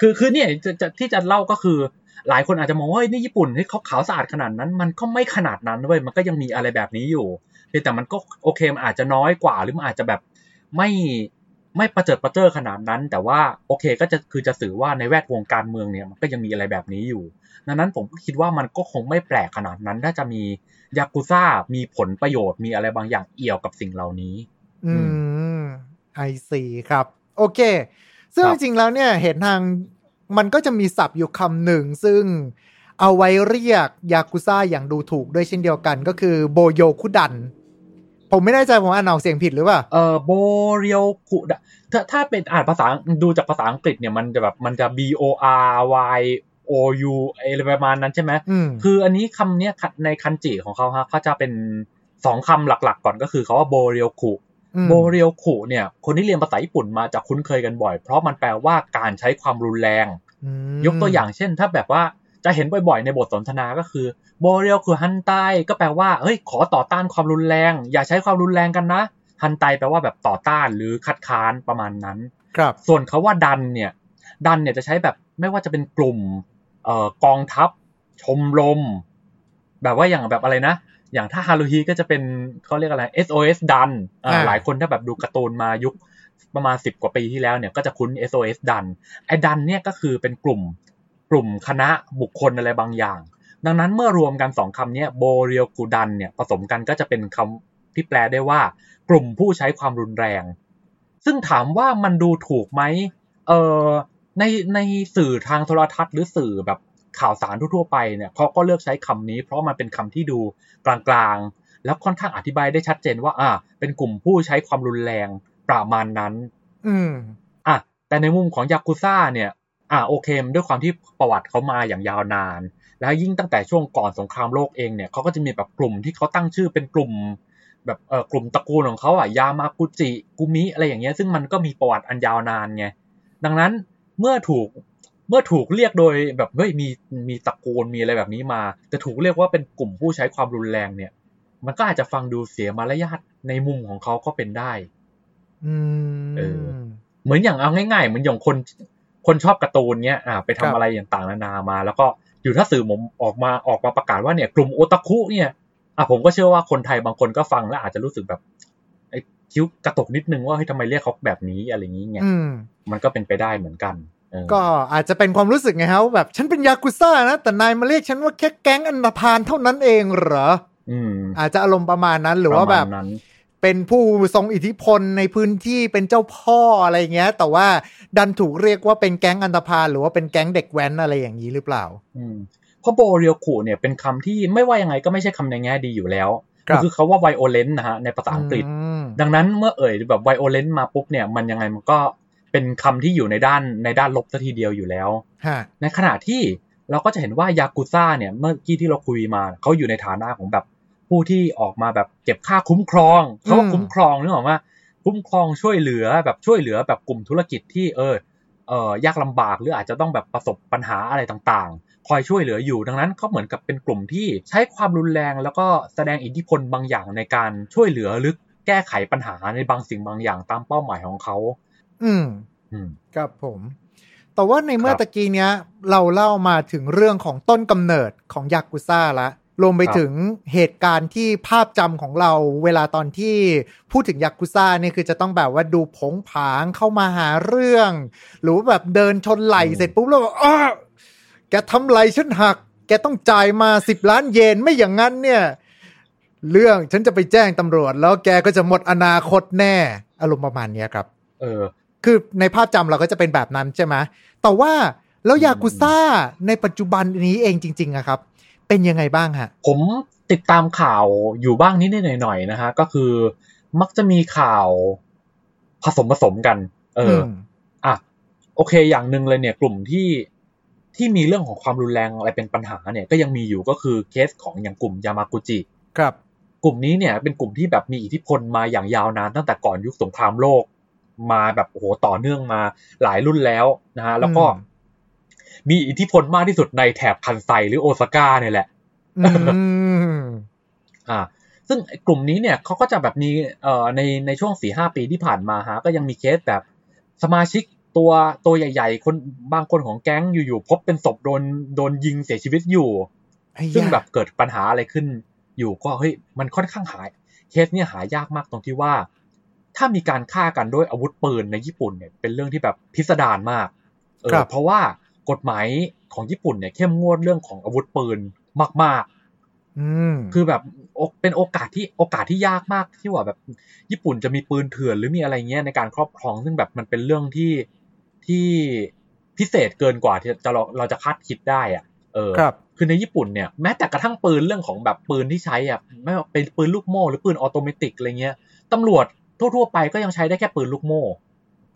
[SPEAKER 3] คือคือเนี่ยจะจะที่จะเล่าก็คือ หลายคนอาจจะมองว่าเฮ้ยนี่ญี่ปุ่นที่เขาขาวสะอาดขนาดนั้น มันก็ไม่ขนาดนั้นเว้ยมันก็ยังมีอะไรแบบนี้อยู่เพียงแต่มันก็โอเคมันอาจจะน้อยกว่าหรือมันอาจจะแบบไม่ไม่ประเจิดประเจิอขนาดนั้น แต่ว่าโอเคก็จะคือจะสื่อว่าในแวดวงการเมืองเนี่ยมันก็ยังมีอะไรแบบนี้อยู่ ดังนั้นผมก็คิดว่ามันก็คงไม่แปลกขนาดนั้น ถ้าจะมียากุซ่ามีผลประโยชน์มีอะไรบางอย่างเอี่ยวกับสิ่งเหล่านี้
[SPEAKER 2] อืมไอซีครับ โอเค ซึ่ง
[SPEAKER 3] ครั
[SPEAKER 2] จ
[SPEAKER 3] บ
[SPEAKER 2] ริงๆแล้วเนี่ยเห็นทาง มันก็จะมีศัพท์อยู่คำหนึ่ง ซึ่งเอาไว้เรียกยากุซ่าอย่างดูถูกด้วยเช่นเดียวกันก็คือโบโยคุดันภผมไม่แน่ใจผมอ่านออกเสียงผิดหรือเปล่า
[SPEAKER 3] เออโบเรียวคุถ้าถ้าเป็นอ่านภาษาดูจากภาษาอังกฤษเนี่ยมันจะแบบมันจะ B O R Y O U อะไรประมาณนั้นใช่ไหม
[SPEAKER 2] อืม
[SPEAKER 3] คืออันนี้คำเนี้ยในคันจิของเขาฮะเขาจะเป็นสองคำหลักๆ ก่อนก็คือเขาว่าโบเรียวคุ
[SPEAKER 2] อืม
[SPEAKER 3] โบเรียวคุเนี่ย คนที่เรียนภาษาญี่ปุ่นมาจะคุ้นเคยกันบ่อย เพราะมันแปลว่าการใช้ความรุนแรง
[SPEAKER 2] อืม
[SPEAKER 3] ยกตัวอย่างเช่น ถ้าแบบว่าจะเห็นบ่อยๆ ในบทสนทนาก็คือโบเรียวคือฮันไตก็แปลว่าเฮ้ยขอต่อต้านความรุนแรง อย่าใช้ความรุนแรงกันนะฮันไตแปลว่าแบบต่อต้านหรือคัดค้านประมาณนั้น
[SPEAKER 2] ครับ
[SPEAKER 3] ส่วนเขาว่าดันเนี่ย ดันเนี่ยจะใช้แบบไม่ว่าจะเป็นกลุ่มเอ่อกองทัพ ชมรมแบบว่าอย่างแบบอะไรนะ อย่างถ้าฮารุฮีก็จะเป็นเขาเรียกอะไร SOS ดันอ่า
[SPEAKER 2] อ่า
[SPEAKER 3] หลายคนถ้าแบบดูการ์ตูนมายุคประมาณสิบกว่าปีที่แล้วเนี่ยก็จะคุ้น SOS ดันไอ้ดันเนี่ยก็คือเป็นกลุ่มกลุ่มคณะบุคคลอะไรบางอย่าง ดังนั้นเมื่อรวมกันสองคำเนี้ยโบเรียกูดันเนี่ยผสมกันก็จะเป็นคำที่แปลได้ว่า กลุ่มผู้ใช้ความรุนแรง ซึ่งถามว่ามันดูถูกไหมเออในในสื่อทางโทรทัศน์หรือสื่อแบบ ข่าวสารทั่วๆไปเนี่ยเขาก็เลือกใช้คำนี้ เพราะมันเป็นคำที่ดูกลางๆ แล้วค่อนข้างอธิบายได้ชัดเจนว่าอ่า เป็นกลุ่มผู้ใช้ความรุนแรงประมาณนั้น
[SPEAKER 2] อืม
[SPEAKER 3] อะแต่ในมุมของยากุซ่าเนี่ย อะโอเคด้วยความที่ประวัติเขามาอย่างยาวนาน แล้วยิ่งตั้งแต่ช่วงก่อนสงครามโลกเองเนี่ยเขาก็จะมีแบบกลุ่มที่เขาตั้งชื่อเป็นกลุ่มแบบเออกลุ่มตระกูลของเขาอะยามากุจิกุมิอะไรอย่างเงี้ยซึ่งมันก็มีประวัติอันยาวนานไงดังนั้นเมื่อถูก เมื่อถูกเรียกโดยแบบเฮ้ยมีมีตระกูลมีอะไรแบบนี้มาจะถูกเรียกว่าเป็นกลุ่มผู้ใช้ความรุนแรงเนี่ย มันก็อาจจะฟังดูเสียมารยาทในมุมของเขาก็เป็นได้
[SPEAKER 2] อืม
[SPEAKER 3] เออ เหมือนอย่างเอาง่ายๆเหมือนอย่างคนคนชอบการ์ตูนเนี้ยอ่าไปทำ
[SPEAKER 2] ครับ
[SPEAKER 3] อะไรอย่างต่างๆนานามา แล้วก็อยู่ถ้าสื่อผมออกมาออกมาประกาศว่าเนี่ย กลุ่มโอตาคุเนี่ยอะผมก็เชื่อว่าคนไทยบางคนก็ฟังแล้วอาจจะรู้สึกแบบไอ้คิ้วกระตกนิดนึงว่าเฮ้ยทำไมเรียกเขาแบบนี้อะไรอย่างเงี้ย
[SPEAKER 2] อืม
[SPEAKER 3] มันก็เป็นไปได้เหมือนกันเออ
[SPEAKER 2] ก็อาจจะเป็นความรู้สึกไงฮะว่าแบบ ฉันเป็นยากุซ่านะ แต่นายมาเรียกฉันว่าแค่แก๊งอันธพาลเท่านั้นเองเหรอ
[SPEAKER 3] อืม
[SPEAKER 2] อาจจะอารมณ์ประมาณนั้นหรือว่าแบบ
[SPEAKER 3] ประมณนั้น
[SPEAKER 2] เป็นผู้ทรงอิทธิพลในพื้นที่เป็นเจ้าพ่ออะไรเงี้ย แต่ว่าดันถูกเรียกว่าเป็นแก๊งอันธพาลหรือว่าเป็นแก๊งเด็กแว้นอะไรอย่างนี้หรือเปล่า
[SPEAKER 3] อืมเพราะโบเรียวคุเนี่ยเป็นคำที่ไม่ว่ายังไงก็ไม่ใช่คำในแง่ดีอยู่แล้ว
[SPEAKER 2] ครับ
[SPEAKER 3] คือเขาว่าไวโอเลนนะฮะในภาษาอังกฤษ
[SPEAKER 2] ม
[SPEAKER 3] ดังนั้นเมื่อเอ่ยแบบไวโอเลนมาปุ๊บเนี่ยมันยังไงมันก็ เป็นคำที่อยู่ในด้านในด้านลบซะทีเดียวอยู่แล้ว
[SPEAKER 2] ฮะ
[SPEAKER 3] ในขณะที่เราก็จะเห็นว่ายากุซ่าเนี่ยเมื่อกี้ที่เราคุยมาเขาอยู่ในฐานะของแบบผู้ที่ออกมาแบบเก็บค่าคุ้มครองเขาว่า
[SPEAKER 2] อืม
[SPEAKER 3] คุ้มครองนึกออกว่าคุ้มครองช่วยเหลือแบบช่วยเหลือแบบกลุ่มธุรกิจที่เออเออยากลำบากหรืออาจจะต้องแบบประสบปัญหาอะไรต่างๆ คอยช่วยเหลืออยู่ดังนั้นเขาเหมือนกับเป็นกลุ่มที่ใช้ความรุนแรง แล้วก็แสดงอิทธิพลบางอย่างในการช่วยเหลือหรือแก้ไขปัญหาในบางสิ่งบางอย่างตามเป้าหมายของเขา
[SPEAKER 2] อืม
[SPEAKER 3] อืม
[SPEAKER 2] ครับผม แต่ว่าในเมื่อ
[SPEAKER 3] ครับ
[SPEAKER 2] ตะกี้เนี้ย เราเล่ามาถึงเรื่องของต้นกำเนิดของยากุซ่าละรวมไป
[SPEAKER 3] ครับ
[SPEAKER 2] ถึงเหตุการณ์ที่ภาพจำของเราเวลาตอนที่พูดถึงยากุซ่าเนี่ยคือจะต้องแบบว่าดูผงผางเข้ามาหาเรื่อง หรือว่าแบบเดินชนไหลเสร็จปุ๊บแล้วแบบอ้าแกทำไหลฉันหัก แกต้องจ่ายมาสิบล้านเยนไม่อย่างนั้นเนี่ย เรื่องฉันจะไปแจ้งตำรวจ แล้วแกก็จะหมดอนาคตแน่ อารมณ์ประมาณเนี้ยครับ
[SPEAKER 3] เออ
[SPEAKER 2] คือในภาพจำเราก็จะเป็นแบบนั้นใช่ไหมแต่ว่าแล้วยากุซ่าในปัจจุบันนี้เองจริงๆอะครับ เป็นยังไงบ้างฮะ
[SPEAKER 3] ผมติดตามข่าวอยู่บ้างนิดๆหน่อยๆนะฮะ ก็คือมักจะมีข่าวผสมผสมกัน เอออ
[SPEAKER 2] ม
[SPEAKER 3] อะ โอเค อย่างหนึ่งเลยเนี่ย กลุ่มที่ที่มีเรื่องของความรุนแรงอะไรเป็นปัญหาเนี่ย ก็ยังมีอยู่ก็คือเคสของอย่างกลุ่มยามากุจิ
[SPEAKER 2] ครับ
[SPEAKER 3] กลุ่มนี้เนี่ย เป็นกลุ่มที่แบบมีอิทธิพลมาอย่างยาวนานตั้งแต่ก่อนยุคสงครามโลก มาแบบโอ้โหต่อเนื่องมาหลายรุ่นแล้วนะฮะแล้วก็
[SPEAKER 2] อืม
[SPEAKER 3] มีอิทธิพลมากที่สุดในแถบคันไซหรือโอซาก้าเนี่ยแหละ
[SPEAKER 2] อืม
[SPEAKER 3] อ่า ซึ่งไอ้กลุ่มนี้เนี่ยเขาก็จะแบบมีเอ่อในในช่วงสี่ห้าปีที่ผ่านมาฮะก็ยังมีเคสแบบสมาชิกตัวตัวใหญ่ ๆ คนบางคนของแก๊งอยู่ๆพบเป็นศพโดนโดนยิงเสียชีวิตอยู่
[SPEAKER 2] ไอ้
[SPEAKER 3] ซึ่ง
[SPEAKER 2] ยา
[SPEAKER 3] แบบเกิดปัญหาอะไรขึ้น อยู่ก็เฮ้ยมันค่อนข้างหาย เคสเนี่ยหายากมากตรงที่ว่า ถ้ามีการฆ่ากันด้วยอาวุธปืนในญี่ปุ่นเนี่ยเป็นเรื่องที่แบบพิสดารมากเออเพราะว่ากฎหมายของญี่ปุ่นเนี่ยเข้มงวดเรื่องของอาวุธปืนมากๆ
[SPEAKER 2] อืม
[SPEAKER 3] คือแบบโอเป็นโอกาสที่โอกาสที่ยากมากที่ว่าแบบ ญี่ปุ่นจะมีปืนเถื่อนหรือมีอะไรเงี้ยในการครอบครอง ซึ่งแบบมันเป็นเรื่องที่ที่พิเศษเกินกว่าที่จะเราเราจะคาดคิดได้อะเออ
[SPEAKER 2] ครับ
[SPEAKER 3] คือในญี่ปุ่นเนี่ยแม้แต่กระทั่งปืนเรื่องของแบบปืนที่ใช้อะไม่ว่าเป็นปืนลูกโม่หรือปืน automatic อะไรเงี้ยตำรวจ ทั่วๆไปก็ยังใช้ได้แค่ปืนลูกโม่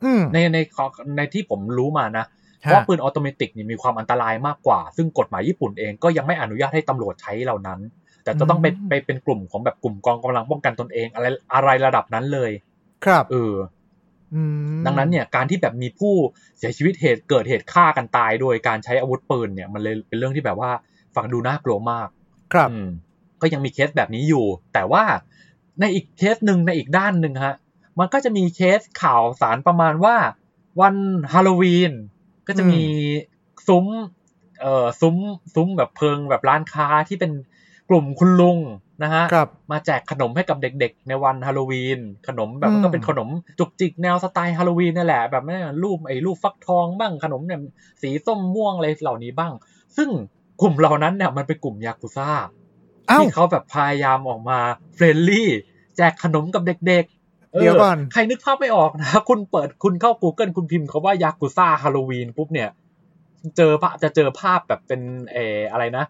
[SPEAKER 2] อืม
[SPEAKER 3] ในในในที่ผมรู้มานะเพราะว่าปืน automatic นี่มีความอันตรายมากกว่า ซึ่งกฎหมายญี่ปุ่นเองก็ยังไม่อนุญาตให้ตำรวจใช้เหล่านั้น แต่จะต้องไป
[SPEAKER 2] อืม
[SPEAKER 3] ไปเป็นกลุ่มของแบบกลุ่มกองกำลังป้องกันตนเองอะไรอะไรระดับนั้นเลย
[SPEAKER 2] ครับ
[SPEAKER 3] เออ
[SPEAKER 2] อืม
[SPEAKER 3] ดังนั้นเนี่ยการที่แบบมีผู้เสียชีวิตเหตุเกิดเหตุฆ่ากันตาย โดยการใช้อาวุธปืนเนี่ยมันเลยเป็นเรื่องที่แบบว่าฟังดูน่ากลัวมาก
[SPEAKER 2] ครับ
[SPEAKER 3] อืมก็ยังมีเคสแบบนี้อยู่ แต่ว่า ในอีกเคสหนึ่งในอีกด้านหนึ่งฮะมันก็จะมีเคสข่าวสารประมาณว่า วันฮาโลวีนก็จะมีซุ้มเอ่อซุ้มซุ้มแบบเพิงแบบร้านค้าที่เป็นกลุ่มคุณลุงนะฮะ
[SPEAKER 2] ครับ
[SPEAKER 3] มาแจกขนมให้กับเด็กๆ ในวันฮาโลวีน ขนมแบบ
[SPEAKER 2] อืม
[SPEAKER 3] ก็เป็นขนมจุกจิกแนวสไตล์ฮาโลวีนนั่นแหละ แบบนี้รูปไอ้รูปฟักทองบ้างขนมเนี่ยสีส้มม่วงอะไรเหล่านี้บ้าง ซึ่งกลุ่มเหล่านั้นเนี่ยมันเป็นกลุ่มยากุซ่า
[SPEAKER 2] เอ้า
[SPEAKER 3] ที่เขาแบบพยายามออกมา friendly แจกขนมกับเด็กๆ
[SPEAKER 2] เดี๋ยวก่อน
[SPEAKER 3] ใครนึกภาพไม่ออกนะ คุณเปิดคุณเข้า Google คุณพิมพ์คำว่ายากุซ่าฮาโลวีนปุ๊บเนี่ย เจอปะจะเจอภาพแบบเป็นเอออะไรนะ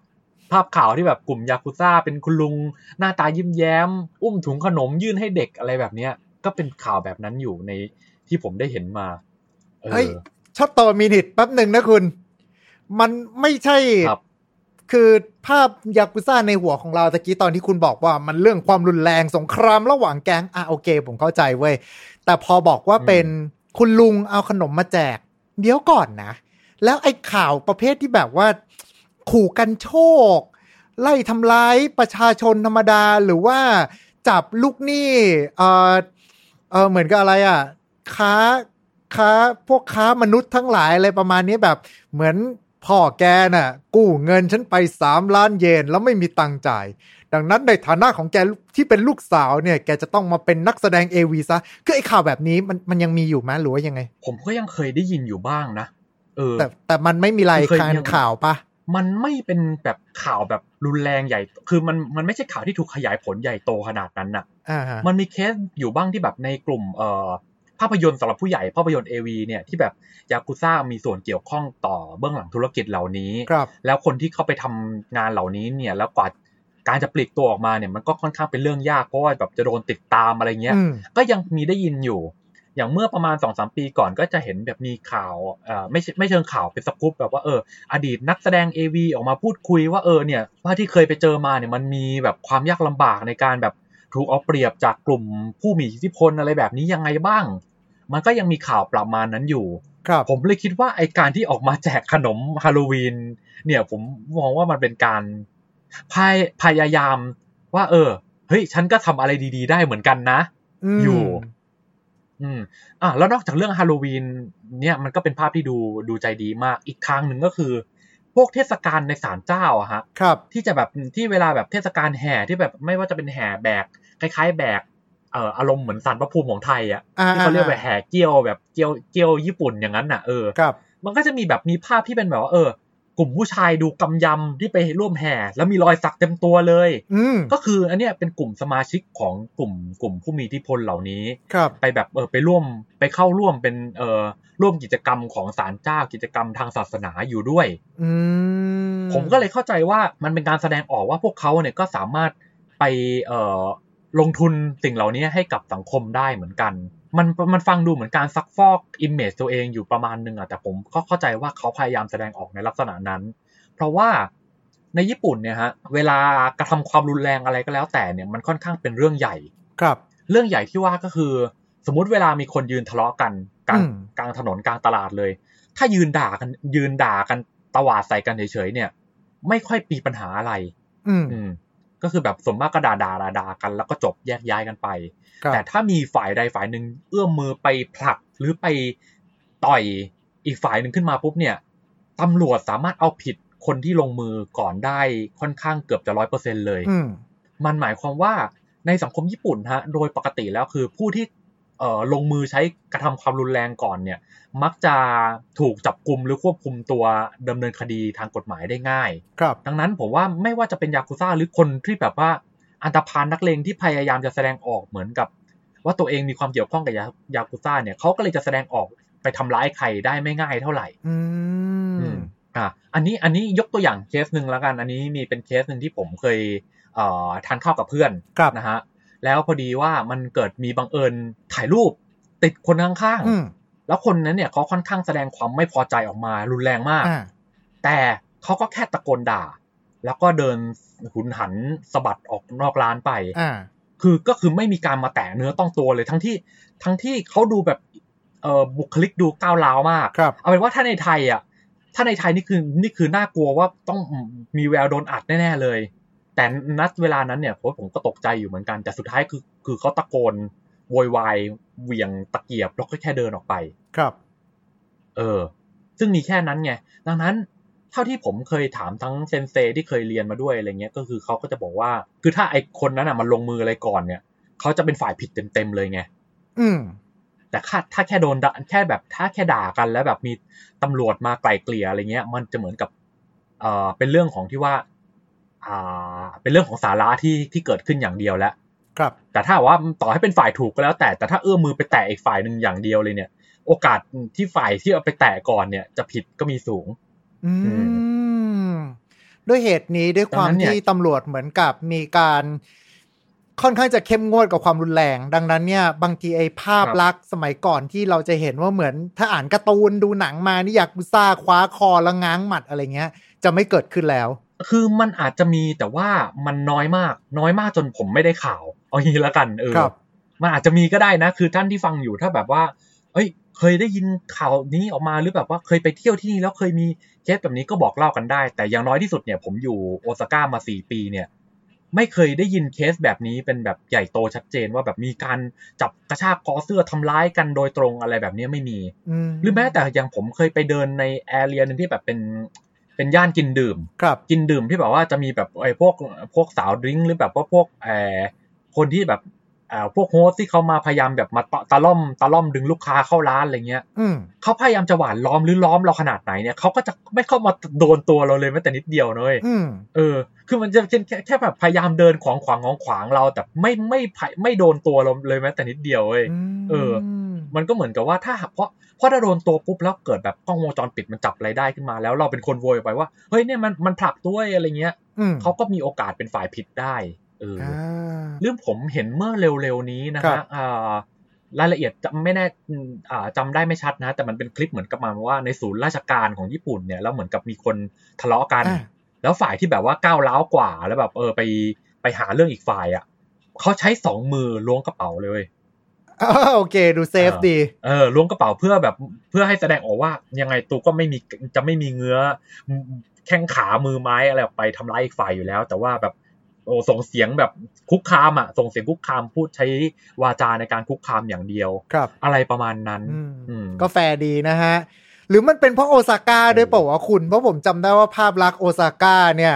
[SPEAKER 3] ภาพข่าวที่แบบกลุ่มยากุซ่าเป็นคุณลุง หน้าตายิ้มแย้ม อุ้มถุงขนมยื่นให้เด็กอะไรแบบเนี้ย ก็เป็นข่าวแบบนั้นอยู่ในที่ผมได้เห็นมาเออ
[SPEAKER 2] เฮ้ยちょっと minute แป๊บหนึ่งนะคุณ มันไม่ใช่
[SPEAKER 3] ครับ
[SPEAKER 2] คือภาพยากุซ่าในหัวของเราตะกี้ตอนที่คุณบอกว่ามันเรื่องความรุนแรงสงครามระหว่างแก๊งอะโอเค ผมเข้าใจเว้ย แต่พอบอกว่า
[SPEAKER 3] อืม
[SPEAKER 2] เป็นคุณลุงเอาขนมมาแจก เดี๋ยวก่อนนะ แล้วไอ้ข่าวประเภทที่แบบว่า ขู่กันโชค ไล่ทำร้ายประชาชนธรรมดาหรือว่าจับลูกหนี้เออเออเหมือนกับอะไรอะค้าค้าพวกค้ามนุษย์ทั้งหลายอะไรประมาณนี้แบบเหมือน พ่อแกน่ะ กู้เงินฉันไปสามล้านเยนแล้วไม่มีตังค์จ่าย ดังนั้นในฐานะของแกที่เป็นลูกสาวเนี่ย แกจะต้องมาเป็นนักแสดงเอวีซะคือไอ้ข่าวแบบนี้มันมันยังมีอยู่ไหมหรือว่ายังไง
[SPEAKER 3] ผมก็ยังเคยได้ยินอยู่บ้างนะเออ
[SPEAKER 2] แต่แต่มันไม่มีราย
[SPEAKER 3] เคย
[SPEAKER 2] การ
[SPEAKER 3] ยัง
[SPEAKER 2] ข่าวปะ
[SPEAKER 3] มันไม่เป็นแบบข่าวแบบรุนแรงใหญ่ คือมันมันไม่ใช่ข่าวที่ถูกขยายผลใหญ่โตขนาดนั้นน่ะ
[SPEAKER 2] อ่าฮะ
[SPEAKER 3] มันมีเคสอยู่บ้างที่แบบในกลุ่มเอ่อ ภาพยนตร์สำหรับผู้ใหญ่ภาพยนตร์เอวีเนี่ยที่แบบยากุซ่ามีส่วนเกี่ยวข้องต่อเบื้องหลังธุรกิจเหล่านี้
[SPEAKER 2] ครับ
[SPEAKER 3] แล้วคนที่เข้าไปทำงานเหล่านี้เนี่ยแล้วกว่าการจะปลีกตัวออกมาเนี่ยมันก็ค่อนข้างเป็นเรื่องยากเพราะว่าแบบจะโดนติดตามอะไรเงี้ย
[SPEAKER 2] อืม
[SPEAKER 3] ก็ยังมีได้ยินอยู่ อย่างเมื่อประมาณสองสามปีก่อนก็จะเห็นแบบมีข่าวเอ่อไม่ใช่ไม่เชิงข่าวเป็นสกู๊ปแบบว่าเอออดีตนักแสดง AV ออกมาพูดคุยว่าเออเนี่ยว่าที่เคยไปเจอมาเนี่ยมันมีแบบความยากลำบากในการแบบ ถูกเอาเปรียบจากกลุ่มผู้มีอิทธิพลอะไรแบบนี้ยังไงบ้าง มันก็ยังมีข่าวประมาณนั้นอยู่
[SPEAKER 2] ครับ
[SPEAKER 3] ผมเลยคิดว่าไอการที่ออกมาแจกขนมฮาโลวีนเนี่ยผมมองว่ามันเป็นการพยพยายามว่า เออเฮ้ยฉันก็ทำอะไรดี ๆ ได้เหมือนกันนะ
[SPEAKER 2] ม
[SPEAKER 3] อยู่ อืม อะแล้วนอกจากเรื่องฮาโลวีนเนี่ยมันก็เป็นภาพที่ดูดูใจดีมาก อีกทางหนึ่งก็คือ พวกเทศกาลในศาลเจ้าอะฮะ
[SPEAKER 2] ครับ
[SPEAKER 3] ที่จะแบบที่เวลาแบบเทศกาลแห่ที่แบบไม่ว่าจะเป็นแห่แบกคล้ายๆ แบกเอ่ออารมณ์เหมือนสารพระภูมิของไทยอะ
[SPEAKER 2] อ่า
[SPEAKER 3] ที่เขาเรียกว่า
[SPEAKER 2] อ่า
[SPEAKER 3] แห่เกี้ยวแบบเกี้ยวเกี้ยวญี่ปุ่นอย่างนั้นน่ะเออ
[SPEAKER 2] ครับ
[SPEAKER 3] มันก็จะมีแบบมีภาพที่เป็นแบบว่าเออ กลุ่มผู้ชายดูกำยำที่ไปร่วมแห่ แล้วมีรอยสักเต็มตัวเลย
[SPEAKER 2] อืม
[SPEAKER 3] ก็คืออันเนี้ยเป็นกลุ่มสมาชิกของกลุ่มกลุ่มผู้มีอิทธิพลเหล่านี้
[SPEAKER 2] ครับ
[SPEAKER 3] ไปแบบเออไปร่วมไปเข้าร่วมเป็นเออร่วมกิจกรรมของศาลเจ้ากิจกรรมทางศาสนาอยู่ด้วย
[SPEAKER 2] อืม
[SPEAKER 3] ผมก็เลยเข้าใจว่ามันเป็นการแสดงออกว่าพวกเขาเนี่ยก็สามารถไปเอ่อลงทุนสิ่งเหล่านี้ให้กับสังคมได้เหมือนกัน มันมันฟังดูเหมือนการซักฟอกอิมเมจตัวเองอยู่ประมาณนึงอะแต่ผมก็เข้าใจว่าเขาพยายามแสดงออกในลักษณะนั้น เพราะว่าในญี่ปุ่นเนี่ยฮะเวลากระทำความรุนแรงอะไรก็แล้วแต่เนี่ยมันค่อนข้างเป็นเรื่องใหญ่
[SPEAKER 2] ครับ
[SPEAKER 3] เรื่องใหญ่ที่ว่าก็คือ สมมุติเวลามีคนยืนทะเลาะกันกลาง
[SPEAKER 2] อืม
[SPEAKER 3] กลางถนนกลางตลาดเลย ถ้ายืนด่ากันยืนด่ากันตวาดใส่กันเฉยๆเนี่ย ไม่ค่อยมีปัญหาอะไร
[SPEAKER 2] อืม
[SPEAKER 3] อืม ก็คือแบบส่วนมากก็ด่าด่าด่าด่ากัน แล้วก็จบแยกย้ายกันไป
[SPEAKER 2] ครับ
[SPEAKER 3] แต่ถ้ามีฝ่ายใดฝ่ายหนึ่งเอื้อมมือไปผลักหรือไปต่อยอีกฝ่ายหนึ่งขึ้นมาปุ๊บเนี่ยตำรวจสามารถเอาผิดคนที่ลงมือก่อนได้ค่อนข้างเกือบจะร้อยเปอร์เซ็นเลย
[SPEAKER 2] อืม
[SPEAKER 3] มันหมายความว่าในสังคมญี่ปุ่นฮะ โดยปกติแล้วคือผู้ที่เอ่อ ลงมือใช้กระทำความรุนแรงก่อนเนี่ยมักจะถูกจับกลุ่มหรือควบคุมตัวดำเนินคดีทางกฎหมายได้ง่าย
[SPEAKER 2] ครับ
[SPEAKER 3] ดังนั้นผมว่าไม่ว่าจะเป็นยากุซ่าหรือคนที่แบบว่าอันตพานนักเลงที่พยายามจะแสดงออกเหมือนกับ ว่าตัวเองมีความเกี่ยวข้องกับยายากุซ่าเนี่ยเขาก็เลยจะแสดงออกไปทำร้ายใครได้ไม่ง่ายเท่าไหร่
[SPEAKER 2] อื
[SPEAKER 3] อื
[SPEAKER 2] ม
[SPEAKER 3] มอะอันนี้อันนี้ยกตัวอย่างเคสหนึ่งแล้วกัน อันนี้มีเป็นเคสหนึ่งที่ผมเคยเอ่อทานข้าวกับเพื่อน
[SPEAKER 2] ครับ
[SPEAKER 3] นะฮะ แล้วพอดีว่ามันเกิดมีบังเอิญถ่ายรูปติดคนข้าง
[SPEAKER 2] อืม
[SPEAKER 3] ๆแล้วคนนั้นเนี่ยเขาค่อนข้างแสดงความไม่พอใจออกมารุนแรงมาก
[SPEAKER 2] อ่า
[SPEAKER 3] แต่เขาก็แค่ตะโกนด่า แล้วก็เดินหุนหันสะบัดออกนอกร้านไป
[SPEAKER 2] อ่า
[SPEAKER 3] คือก็คือไม่มีการมาแตะเนื้อต้องตัวเลยทั้งที่ทั้งที่เขาดูแบบเอ่อบุคลิกดูก้าวร้าวมาก
[SPEAKER 2] ครับ
[SPEAKER 3] เอาเป็นว่าถ้าในไทยอะ ถ้าในไทยนี่คือนี่คือน่ากลัวว่าต้องมีแววโดนอัดแน่ๆเลย แต่นัดเวลานั้นเนี่ยผมผมก็ตกใจอยู่เหมือนกัน แต่สุดท้ายคือคือเขาตะโกนโวยวายเหวี่ยงตะเกียบแล้วก็แค่เดินออกไป
[SPEAKER 2] ครับ
[SPEAKER 3] เออ ซึ่งมีแค่นั้นไง ดังนั้นเท่าที่ผมเคยถามทั้งเซนเซที่เคยเรียนมาด้วยอะไรเงี้ย ก็คือเขาก็จะบอกว่า คือถ้าไอคนนั้นอะมันลงมืออะไรก่อนเนี่ยเขาจะเป็นฝ่ายผิดเต็มๆเลยไง
[SPEAKER 2] อืม
[SPEAKER 3] แต่ถ้าถ้าแค่โดนด่าแค่แบบถ้าแค่ด่ากันแล้วแบบมีตำรวจมาไกล่เกลี่ยอะไรเงี้ย มันจะเหมือนกับ เอ่อ เป็นเรื่องของที่ว่าอ่า เป็นเรื่องของสาระที่ที่เกิดขึ้นอย่างเดียวแล้ว
[SPEAKER 2] ครับ
[SPEAKER 3] แต่ถ้าว่าต่อให้เป็นฝ่ายถูกก็แล้ว แต่แต่ถ้าเอื้อมมือไปแตะอีกฝ่ายหนึ่งอย่างเดียวเลยเนี่ย โอกาสที่ฝ่ายที่เอาไปแตะก่อนเนี่ย จะผิดก็มีสูง
[SPEAKER 2] อื
[SPEAKER 3] อื
[SPEAKER 2] มด้วยเหตุนี้ด้วยความ
[SPEAKER 3] ดังนั้นเนี่ย
[SPEAKER 2] ที่ตำรวจเหมือนกับมีการค่อนข้างจะเข้มงวดกับความรุนแรง ดังนั้นเนี่ย บางทีไอ้ภาพลักษณ์สมัยก่อนที่เราจะเห็นว่าเหมือน ถ้าอ่านการ์ตูนดูหนังมานี่อยากกุซ่าคว้าคอแล้วง้างหมัดอะไรเงี้ย จะไม่เกิดขึ้นแล้ว
[SPEAKER 3] คือมันอาจจะมีแต่ว่ามันน้อยมาก น้อยมากจนผมไม่ได้ข่าวเอางี้แล้วกันเออ
[SPEAKER 2] ครับ
[SPEAKER 3] มันอาจจะมีก็ได้นะ คือท่านที่ฟังอยู่ถ้าแบบว่า เอ้ย เคยได้ยินข่าวนี้ออกมาหรือแบบว่าเคยไปเที่ยวที่นี่แล้วเคยมีเคสแบบนี้ก็บอกเล่ากันได้ แต่อย่างน้อยที่สุดเนี่ยผมอยู่โอซาก้ามาสี่ปีเนี่ยไม่เคยได้ยินเคสแบบนี้เป็นแบบใหญ่โตชัดเจนว่าแบบมีการจับกระชากคอเสื้อทำร้ายกันโดยตรงอะไรแบบนี้ไม่มี
[SPEAKER 2] อืม
[SPEAKER 3] หรือแม้แต่อย่างผมเคยไปเดินในแอเรียหนึงที่แบบเป็น เป็นย่านกินดื่ม
[SPEAKER 2] ครับ
[SPEAKER 3] กินดื่มที่แบบว่าจะมีแบบไอ้พวกพวกสาวดริงก์หรือแบบว่าพวกเอ่อคนที่แบบเอ่อ พวกโฮสที่เขามาพยายามแบบมาตะตะล่อมตะล่อมดึงลูกค้าเข้าร้านอะไรเงี้ย
[SPEAKER 2] อืม
[SPEAKER 3] เขาพยายามจะหวานล้อมหรือล้อมเราขนาดไหนเนี่ยเขาก็จะไม่เข้ามาโดนตัวเราเลยแม้แต่นิดเดียวนะเลย
[SPEAKER 2] อืม
[SPEAKER 3] เออ คือมันจะเป็นแค่แค่แบบพยายามเดินขวางขวางของขวางเรา แต่ไม่ไม่ไม่ไม่โดนตัวเราเลยแม้แต่นิดเดียวเว้ยเออ มันก็เหมือนกับว่าถ้าเพราะเพราะถ้าโดนตัวปุ๊บแล้วเกิดแบบกล้องวงจรปิดมันจับอะไรได้ขึ้นมา แล้วเราเป็นคนโวยไปว่าเฮ้ยเนี่ยมันมันผลักด้วยอะไรเงี้ย
[SPEAKER 2] อืม
[SPEAKER 3] เขาก็มีโอกาสเป็นฝ่ายผิดได้ เออ
[SPEAKER 2] อ่า
[SPEAKER 3] เรื่องผมเห็นเมื่อเร็วๆนี้นะ
[SPEAKER 2] ครับ
[SPEAKER 3] ฮะอ่ารายละเอียดจำไม่แน่อืมอ่าจำได้ไม่ชัดนะ แต่มันเป็นคลิปเหมือนกับมาว่าในศูนย์ราชการของญี่ปุ่นเนี่ยแล้วเหมือนกับมีคนทะเลาะกัน
[SPEAKER 2] อ่า
[SPEAKER 3] แล้วฝ่ายที่แบบว่าก้าวร้าวกว่าแล้วแบบเออไปไปหาเรื่องอีกฝ่ายอะเขาใช้สองมือล้วงกระเป๋าเลยเว้ย
[SPEAKER 2] อ่าโอเคดู safe ดี
[SPEAKER 3] เออล้วงกระเป๋าเพื่อแบบเพื่อให้แสดงออกว่า ยังไงตูก็ไม่มีจะไม่มีเงื้อแข้งขามือไม้อะไรออกไปทำร้ายอีกฝ่ายอยู่แล้ว แต่ว่าแบบ โอ้ส่งเสียงแบบคุกคามอะ ส่งเสียงคุกคามพูดใช้วาจาในการคุกคามอย่างเดียว
[SPEAKER 2] ครับ
[SPEAKER 3] อะไรประมาณนั้น
[SPEAKER 2] อืม
[SPEAKER 3] อืม
[SPEAKER 2] ก็แฟร์ดีนะฮะ หรือมันเป็นเพราะโอซาก้าด้วยเปล่าวะคุณ เพราะผมจำได้ว่าภาพลักษณ์โอซาก้าเนี่ย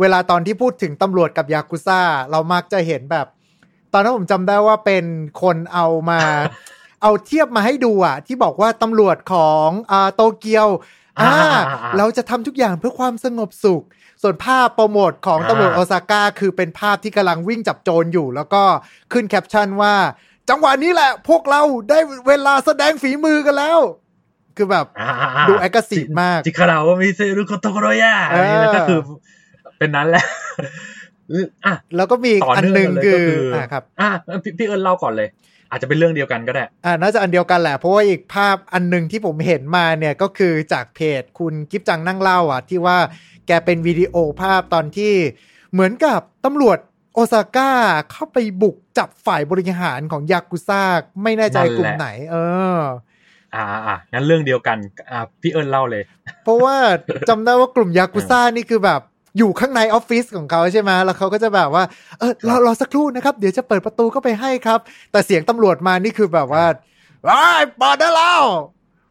[SPEAKER 2] เวลาตอนที่พูดถึงตำรวจกับยากุซ่า เรามักจะเห็นแบบ ตอนนั้นผมจำได้ว่าเป็นคนเอามา เอาเทียบมาให้ดูอะ ที่บอกว่าตำรวจของอ่าโตเกียวอ่า
[SPEAKER 3] อ่าอ่าอ่า
[SPEAKER 2] เราจะทำทุกอย่างเพื่อความสงบสุข ส่วนภาพโปรโมทของ
[SPEAKER 3] อ่า
[SPEAKER 2] ตำรวจโอซาก้าคือเป็นภาพที่กำลังวิ่งจับโจรอยู่ แล้วก็ขึ้นแคปชั่นว่า จังหวะนี้แหละ พวกเราได้เวลาแสดงฝีมือกันแล้ว คือแบบ
[SPEAKER 3] อ่าๆๆ
[SPEAKER 2] ดูแอคทีฟมาก
[SPEAKER 3] จิคาราว่ามีเซรุโคโตโกโรยะ
[SPEAKER 2] เอออั
[SPEAKER 3] นนี้นะก็คือเป็นนั้นแหละอะ
[SPEAKER 2] แล้วก็มีอีก
[SPEAKER 3] ต่อ
[SPEAKER 2] อัน
[SPEAKER 3] เนื่อง
[SPEAKER 2] หนึ่ง
[SPEAKER 3] เลย
[SPEAKER 2] คื
[SPEAKER 3] ก็
[SPEAKER 2] อ
[SPEAKER 3] คืออ่
[SPEAKER 2] อ่าครับ
[SPEAKER 3] อะพี่พี่เอิญเล่าก่อนเลย อาจจะเป็นเรื่องเดียวกันก็ได้
[SPEAKER 2] อ่าน่าจะอันเดียวกันแหละ เพราะว่าอีกภาพอันหนึ่งที่ผมเห็นมาเนี่ยก็คือจากเพจคุณกิฟจังนั่งเล่าอะ ที่ว่าแกเป็นวิดีโอภาพตอนที่เหมือนกับตำรวจโอซาก้าเข้าไปบุกจับฝ่ายบริหารของยากุซ่าไม่แน่ใจ
[SPEAKER 3] นั่นแหละ
[SPEAKER 2] กลุ่มไหน เออ
[SPEAKER 3] อ่าอ่างั้นเรื่องเดียวกันอ่าพี่เอิญเล่าเลย
[SPEAKER 2] เพราะว่าจำได้ว่ากลุ่มยากุซ่านี่คือแบบอยู่ข้างในออฟฟิศของเขาใช่ไหมแล้วเขาก็จะแบบว่า เออรอรอสักครู่นะครับ เดี๋ยวจะเปิดประตูเข้าไปให้ครับ แต่เสียงตำรวจมานี่คือแบบว่าไอ้ยเปิดได้แล้ว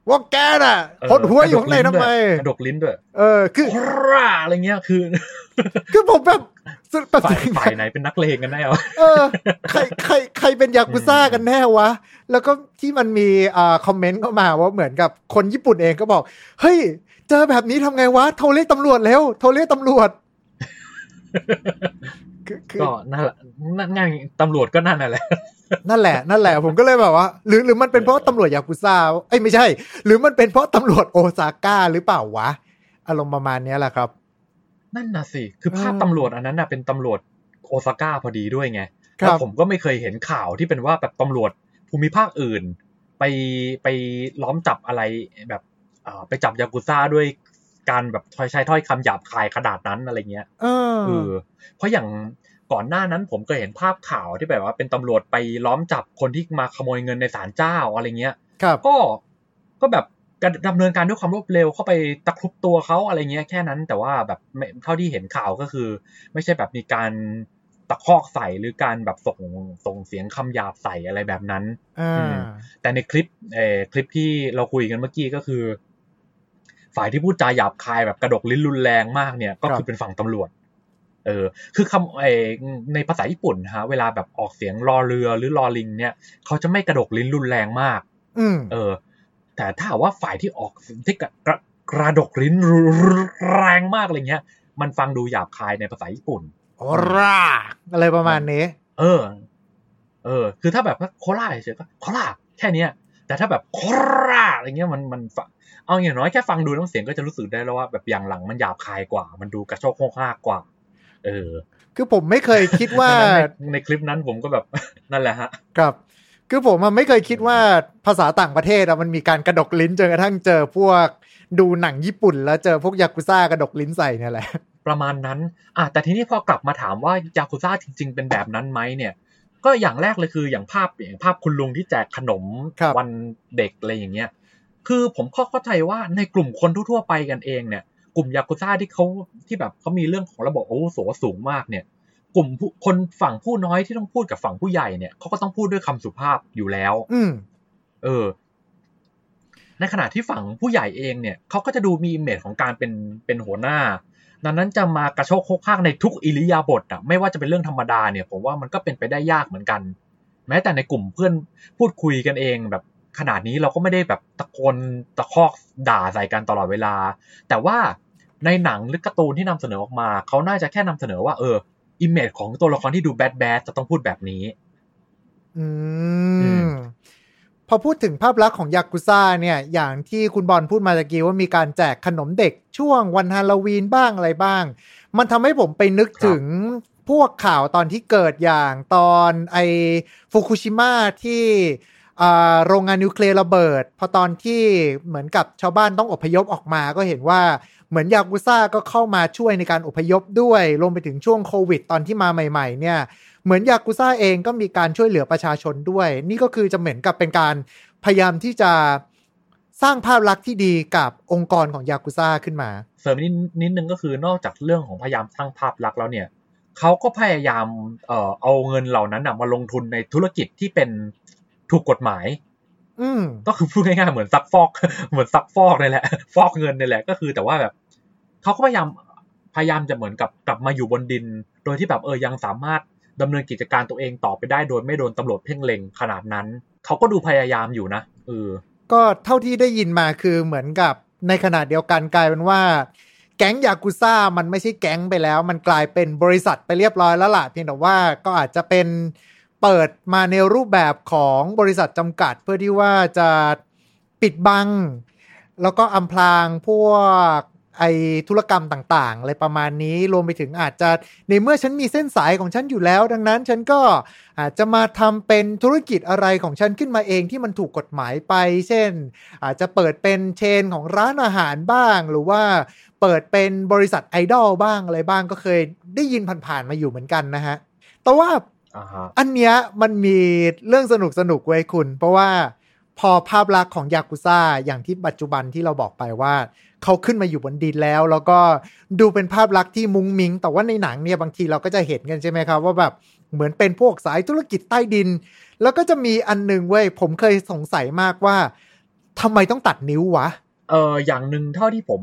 [SPEAKER 2] ว่าแกน่ะ
[SPEAKER 3] เออ
[SPEAKER 2] หดหัวอยู่ข้างในทำไม
[SPEAKER 3] กระดกลิ้นด้วย
[SPEAKER 2] เออ คือ
[SPEAKER 3] โคราอะไรเงี้ย คือ
[SPEAKER 2] คือผมแบบแบบ
[SPEAKER 3] ฝ่ายฝ่ายไหนเป็นนักเลงกันแน่วะ
[SPEAKER 2] เออ ใคร ใคร ใครเป็นยากุซ่ากันแน่วะ แล้วก็ที่มันมีอ่าคอมเมนต์เข้ามาว่าเหมือนกับคนญี่ปุ่นเองก็บอก เฮ้ย เจอแบบนี้ทำไงวะ โทรเรียกตำรวจเร็วโทรเรียกตำรวจคือคือ
[SPEAKER 3] ก็นั่นแหละนั่นไงตำรวจก็นั่นน่ะแหละ
[SPEAKER 2] นั่นแหละ นั่นแหละ ผมก็เลยแบบว่า หรือหรือมันเป็นเพราะตำรวจยากุซ่าเอ้ยไม่ใช่ หรือมันเป็นเพราะตำรวจโอซาก้าหรือเปล่าวะ อารมณ์ประมาณเนี้ยแหละครับ
[SPEAKER 3] นั่นน่ะสิ คือภาพ
[SPEAKER 2] เออ
[SPEAKER 3] ตำรวจอันนั้นน่ะเป็นตำรวจโอซาก้าพอดีด้วยไง
[SPEAKER 2] ครับ
[SPEAKER 3] แล้วผมก็ไม่เคยเห็นข่าวที่เป็นว่าแบบตำรวจภูมิภาคอื่น ไปไปล้อมจับอะไรแบบเอ่อไปจับยากุซ่าด้วยการแบบใช้ถ้อยคำหยาบคายขนาดนั้นอะไรเงี้ย
[SPEAKER 2] เออ
[SPEAKER 3] เออเพราะอย่าง ก่อนหน้านั้นผมก็เห็นภาพข่าวที่แบบว่าเป็นตำรวจไปล้อมจับคนที่มาขโมยเงินในศาลเจ้าอะไรเงี้ย
[SPEAKER 2] ครับ
[SPEAKER 3] ก็ก็แบบการดำเนินการด้วยความรวดเร็วเข้าไปตะครุบตัวเขาอะไรเงี้ยแค่นั้นแต่ว่าแบบไม่เท่าที่เห็นข่าวก็คือ ไม่ใช่แบบมีการตะคอกใส่หรือการแบบส่งส่งเสียงคำหยาบใส่อะไรแบบนั้น
[SPEAKER 2] อ่า
[SPEAKER 3] อืมแต่ในคลิปเอ่อคลิปที่เราคุยกันเมื่อกี้ก็คือ ฝ่ายที่พูดจาหยาบคายแบบกระดกลิ้นรุนแรงมากเนี่ย ก็คือเป็นฝั่งตำรวจ เออคือคำเออในภาษาญี่ปุ่นนะฮะเวลาแบบออกเสียงรอเรือหรือรอลิง เนี่ยเขาจะไม่กระดกลิ้นรุนแรงมาก
[SPEAKER 2] อืม
[SPEAKER 3] เออ แต่ถ้าหากว่าฝ่ายที่ออกที่กระกระกระดกลิ้นรุนแรงมากอะไรเงี้ย มันฟังดูหยาบคายในภาษาญี่ปุ่น
[SPEAKER 2] โอราอะไรประมาณนี้
[SPEAKER 3] เออ เออ คือถ้าแบบว่าโคราเฉยๆก็โคราแค่เนี้ย แต่ถ้าแบบโคราอะไรเงี้ยมันมันฟังเอาอย่างน้อยแค่ฟังดูน้ำเสียงก็จะรู้สึกได้แล้วว่าแบบอย่างหลังมันหยาบคายกว่า มันดูกระโชกโคกฮากกว่า เออ
[SPEAKER 2] คือผมไม่เคยคิดว่า
[SPEAKER 3] ดังนั้นในในคลิปนั้นผมก็แบบนั่นแหละฮะ
[SPEAKER 2] ครับ คือผมอะไม่เคยคิดว่าภาษาต่างประเทศอะมันมีการกระดกลิ้นจนกระทั่งเจอพวกดูหนังญี่ปุ่น แล้วเจอพวกยากุซ่ากระดกลิ้นใส่เนี่ยแหละ
[SPEAKER 3] ประมาณนั้นอะแต่ทีนี้พอกลับมาถามว่ายากุซ่าจริง ๆ เป็นแบบนั้นไหมเนี่ย ก็อย่างแรกเลยคืออย่างภาพอย่างภาพคุณลุงที่แจกขนม
[SPEAKER 2] ครับ
[SPEAKER 3] วันเด็กอะไรอย่างเงี้ย คือผมเข้าเข้าใจว่าในกลุ่มคนทั่วๆไปกันเองเนี่ย กลุ่มยากุซ่าที่เขาที่แบบเขามีเรื่องของระบบอาวุโสสูงมากเนี่ย กลุ่มผู้คนฝั่งผู้น้อยที่ต้องพูดกับฝั่งผู้ใหญ่เนี่ยเขาก็ต้องพูดด้วยคำสุภาพอยู่แล้ว
[SPEAKER 2] อืม
[SPEAKER 3] เออ ในขณะที่ฝั่งผู้ใหญ่เองเนี่ยเขาก็จะดูมี image ของการเป็นเป็นหัวหน้าดังนั้นจะมากระโชกโฮกฮากในทุกอิริยาบถอะไม่ว่าจะเป็นเรื่องธรรมดาเนี่ย ผมว่ามันก็เป็นไปได้ยากเหมือนกัน แม้แต่ในกลุ่มเพื่อนพูดคุยกันเองแบบ ขนาดนี้เราก็ไม่ได้แบบตะโกนตะคอกด่าใส่กันตลอดเวลา แต่ว่าในหนังหรือการ์ตูนที่นำเสนอออกมา เขาน่าจะแค่นำเสนอว่าเออ image ของตัวละครที่ดู bad bad จะต้องพูดแบบนี้
[SPEAKER 2] อื
[SPEAKER 3] อื
[SPEAKER 2] ม
[SPEAKER 3] ม
[SPEAKER 2] พอพูดถึงภาพลักษณ์ของยากุซ่าเนี่ย อย่างที่คุณบอลพูดมาตะกี้ว่ามีการแจกขนมเด็กช่วงวันฮาโลวีนบ้างอะไรบ้าง มันทำให้ผมไปนึก
[SPEAKER 3] ครับ
[SPEAKER 2] ถึงพวกข่าวตอนที่เกิดอย่างตอนไอฟุกุชิมะที่อ่า โรงงานนิวเคลียร์ระเบิด พอตอนที่เหมือนกับชาวบ้านต้องอพยพออกมาก็เห็นว่าเหมือนยากุซ่าก็เข้ามาช่วยในการอพยพด้วยรวมไปถึงช่วงโควิด ตอนที่มาใหม่ ๆ เนี่ย เหมือนยากุซ่าเองก็มีการช่วยเหลือประชาชนด้วย นี่ก็คือจะเหมือนกับเป็นการพยายามที่จะสร้างภาพลักษณ์ที่ดีกับองค์กรของยากุซ่าขึ้นมา
[SPEAKER 3] เสริมนิดนิดนึงก็คือนอกจากเรื่องของพยายามสร้างภาพลักษณ์แล้วเนี่ยเขาก็พยายามเอ่อเอาเงินเหล่านั้นนะมาลงทุนในธุรกิจที่เป็น ถูกกฎหมาย
[SPEAKER 2] อืม
[SPEAKER 3] ก็คือพูดง่ายๆเหมือนซักฟอก เหมือนซักฟอกนี่แหละ ฟอกเงินนี่แหละ ก็คือแต่ว่าแบบเขาก็พยายามพยายามจะเหมือนกับกลับมาอยู่บนดิน โดยที่แบบเออยังสามารถดำเนินกิจการตัวเองต่อไปได้โดยไม่โดนตำรวจเพ่งเล็งขนาดนั้น เขาก็ดูพยายามอยู่นะเออ
[SPEAKER 2] ก็เท่าที่ได้ยินมาคือเหมือนกับในขณะเดียวกันกลายเป็นว่า แก๊งยากุซ่ามันไม่ใช่แก๊งไปแล้ว มันกลายเป็นบริษัทไปเรียบร้อยแล้วล่ะเพียงแต่ว่าก็อาจจะเป็น เปิดมาในรูปแบบของบริษัทจำกัด เพื่อที่ว่าจะปิดบัง แล้วก็อำพรางพวกไอธุรกรรมต่างๆอะไรประมาณนี้รวมไปถึงอาจจะในเมื่อฉันมีเส้นสายของฉันอยู่แล้ว ดังนั้นฉันก็อาจจะมาทำเป็นธุรกิจอะไรของฉันขึ้นมาเองที่มันถูกกฎหมายไป เช่น อาจจะเปิดเป็นเชนของร้านอาหารบ้าง หรือว่าเปิดเป็นบริษัทไอดอลบ้างอะไรบ้างก็เคยได้ยินผ่านๆมาอยู่เหมือนกันนะฮะแต่ว่า
[SPEAKER 3] อ่าฮะ
[SPEAKER 2] อันเนี้ยมันมีเรื่องสนุกสนุกๆไว้ยคุณ เพราะว่าพอภาพลักษณ์ของยากุซ่าอย่างที่ปัจจุบันที่เราบอกไปว่า เขาขึ้นมาอยู่บนดินแล้ว แล้วก็ดูเป็นภาพลักษณ์ที่มุ้งมิง แต่ว่าในหนังเนี่ยบางทีเราก็จะเห็นกันใช่ไหมครับ ว่าแบบเหมือนเป็นพวกสายธุรกิจใต้ดิน แล้วก็จะมีอันหนึ่งเว้ยผมเคยสงสัยมากว่าทำไมต้องตัดนิ้ววะ
[SPEAKER 3] เอออย่างหนึ่งเท่าที่ผม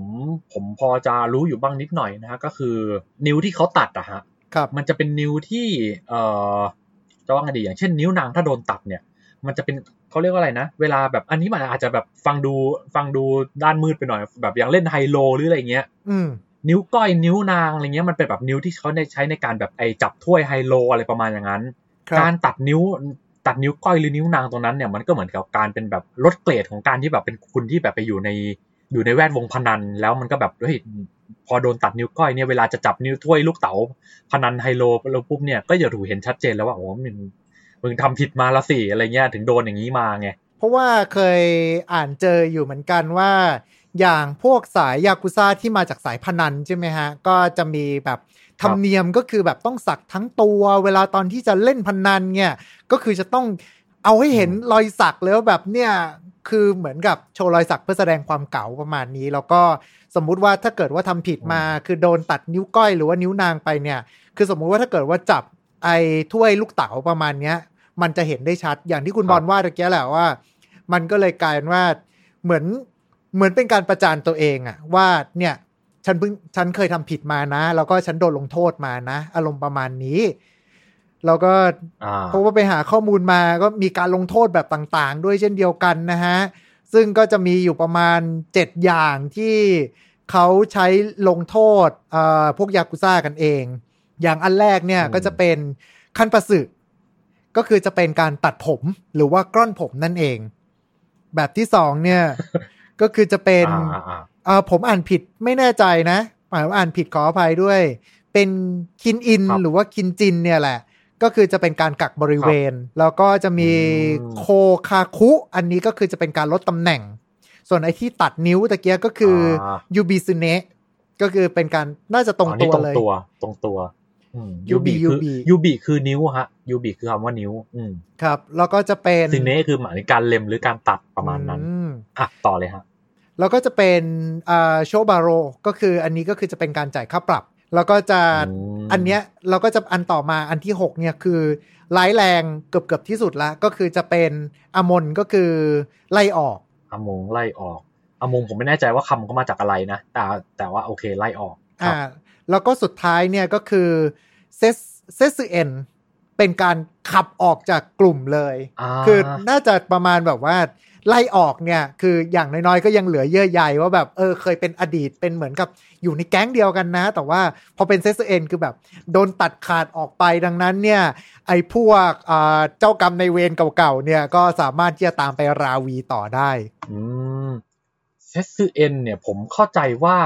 [SPEAKER 3] ผมพอจะรู้อยู่บ้างนิดหน่อยนะฮะก็คือนิ้วที่เขาตัดอะฮะ
[SPEAKER 2] ครับ
[SPEAKER 3] มันจะเป็นนิ้วที่เอ่อจะว่าไงดีอย่างเช่นนิ้วนางถ้าโดนตัดเนี่ย มันจะเป็นเขาเรียกว่าอะไรนะ เวลาแบบอันนี้มันอาจจะแบบฟังดูฟังดูด้านมืดไปหน่อย แบบอย่างเล่นไฮโลหรืออะไรเงี้ย
[SPEAKER 2] อืม
[SPEAKER 3] นิ้วก้อยนิ้วนางอะไรเงี้ยมันเป็นแบบนิ้วที่เขาใช้ในการแบบไอจับถ้วยไฮโลอะไรประมาณอย่างนั้น
[SPEAKER 2] ครับ
[SPEAKER 3] การตัดนิ้วตัดนิ้วก้อยหรือนิ้วนางตรงนั้นเนี่ยมันก็เหมือนกับการเป็นแบบลดเกรดของการที่แบบเป็นคุณที่แบบไปอยู่ใน อยู่ในแวดวงพนันแล้วมันก็แบบเฮ้ยพอโดนตัดนิ้วก้อยเนี่ยเวลาจะจับนิ้วถ้วยลูกเต๋าพนันไฮโลแล้วปุ๊บเนี่ยก็จะถูกเห็นชัดเจนแล้วว่าโอ้มึงมึงทำผิดมาละสิอะไรเงี้ยถึงโดนอย่างนี้มาไง
[SPEAKER 2] เพราะว่าเคยอ่านเจออยู่เหมือนกันว่า อย่างพวกสายยากุซ่าที่มาจากสายพนันใช่ไหมฮะ ก็จะมีแบบธรรมเนียมก็คือแบบต้องสักทั้งตัว เวลาตอนที่จะเล่นพนันเนี่ยก็คือจะต้องเอาให้เห็นรอยสักแล้วแบบเนี่ย คือเหมือนกับโชว์รอยสักเพื่อแสดงความเก๋าประมาณนี้ แล้วก็สมมุติว่าถ้าเกิดว่าทำผิดมา คือโดนตัดนิ้วก้อยหรือว่านิ้วนางไปเนี่ย คือสมมุติว่าถ้าเกิดว่าจับไอ้ถ้วยลูกเต๋าประมาณเนี้ย มันจะเห็นได้ชัดอย่างที่คุณ
[SPEAKER 3] ครับ
[SPEAKER 2] บอลว่าตะเกียแหละว่า มันก็เลยกลายเป็นว่าเหมือนเหมือนเป็นการประจานตัวเองอะว่าเนี่ยฉันเพิ่งฉันเคยทำผิดมานะ แล้วก็ฉันโดนลงโทษมานะ อารมณ์ประมาณนี้ แล้วก็
[SPEAKER 3] อ่า
[SPEAKER 2] เพราะว่าไปหาข้อมูลมาก็มีการลงโทษแบบต่างๆ ด้วยเช่นเดียวกันนะฮะ ซึ่งก็จะมีอยู่ประมาณ 7 อย่างที่เขาใช้ลงโทษเอ่อพวกยากุซ่ากันเอง อย่างอันแรกเนี่ย
[SPEAKER 3] อืม
[SPEAKER 2] ก็จะเป็นขั้นประสึก็คือจะเป็นการตัดผมหรือว่ากล้อนผมนั่นเอง แบบที่สองเนี่ย ก็คือจะเป็น
[SPEAKER 3] อ่าอ่า
[SPEAKER 2] เออผมอ่านผิดไม่แน่ใจนะหมายว่าอ่านผิดขออภัยด้วย เป็นคินอิน
[SPEAKER 3] ครับ
[SPEAKER 2] หรือว่าคินจินเนี่ยแหละ ก็คือจะเป็นการกักบริเวณ แล้วก็จะมี
[SPEAKER 3] อืม
[SPEAKER 2] โคคาคุ อันนี้ก็คือจะเป็นการลดตำแหน่ง ส่วนไอ้ที่ตัดนิ้วตะเกียก็คือยูบิซุเนะก็คือเป็นการน่าจะตรง
[SPEAKER 3] อ๋อ
[SPEAKER 2] ตั
[SPEAKER 3] นี่
[SPEAKER 2] ว
[SPEAKER 3] ตรง
[SPEAKER 2] เลย
[SPEAKER 3] ตัวตรงตัวอืม
[SPEAKER 2] ยูบี
[SPEAKER 3] คือ
[SPEAKER 2] ยูบี
[SPEAKER 3] ยูบีคือนิ้วฮะยูบีคือคำว่านิ้ว อืม
[SPEAKER 2] ครับ แล้วก็จะเป็น
[SPEAKER 3] ซินเน่คือหมายถึงการเล็มหรือการตัดประมาณนั้น
[SPEAKER 2] อืม
[SPEAKER 3] อะต่อเลยฮะ
[SPEAKER 2] แล้วก็จะเป็นอ่าโชบาโรก็คืออันนี้ก็คือจะเป็นการจ่ายค่าปรับ แล้วก็จะ
[SPEAKER 3] อืม
[SPEAKER 2] อันเนี้ยเราก็จะอันต่อมาอันที่6เนี่ยคือร้ายแรงเกือบเกือบที่สุดละก็คือจะเป็นอมนก็คือไล่ออก
[SPEAKER 3] อามงไล่ออกอามงผมไม่แน่ใจว่าคำเขามาจากอะไรนะ แต่แต่ว่าโอเคไล่ออกครั
[SPEAKER 2] อ่า
[SPEAKER 3] บ
[SPEAKER 2] แล้วก็สุดท้ายเนี่ยก็คือเซสเซสเอ็นเป็นการขับออกจากกลุ่มเลย
[SPEAKER 3] อ่า
[SPEAKER 2] คือน่าจะประมาณแบบว่า ไล่ออกเนี่ย คืออย่างน้อยๆก็ยังเหลือเยื่อใยว่าแบบเออเคยเป็นอดีตเป็นเหมือนกับอยู่ในแก๊งเดียวกันนะ แต่ว่าพอเป็นเซสเอ็นคือแบบ โดนตัดขาดออกไปดังนั้นเนี่ย ไอ้พวกอ่าเจ้ากรรมในายเวรเก่าๆเนี่ยก็สามารถที่จะตามไปราวีต่อได้
[SPEAKER 3] อืมเซซเอ็นเนี่ยผมเข้าใจว่า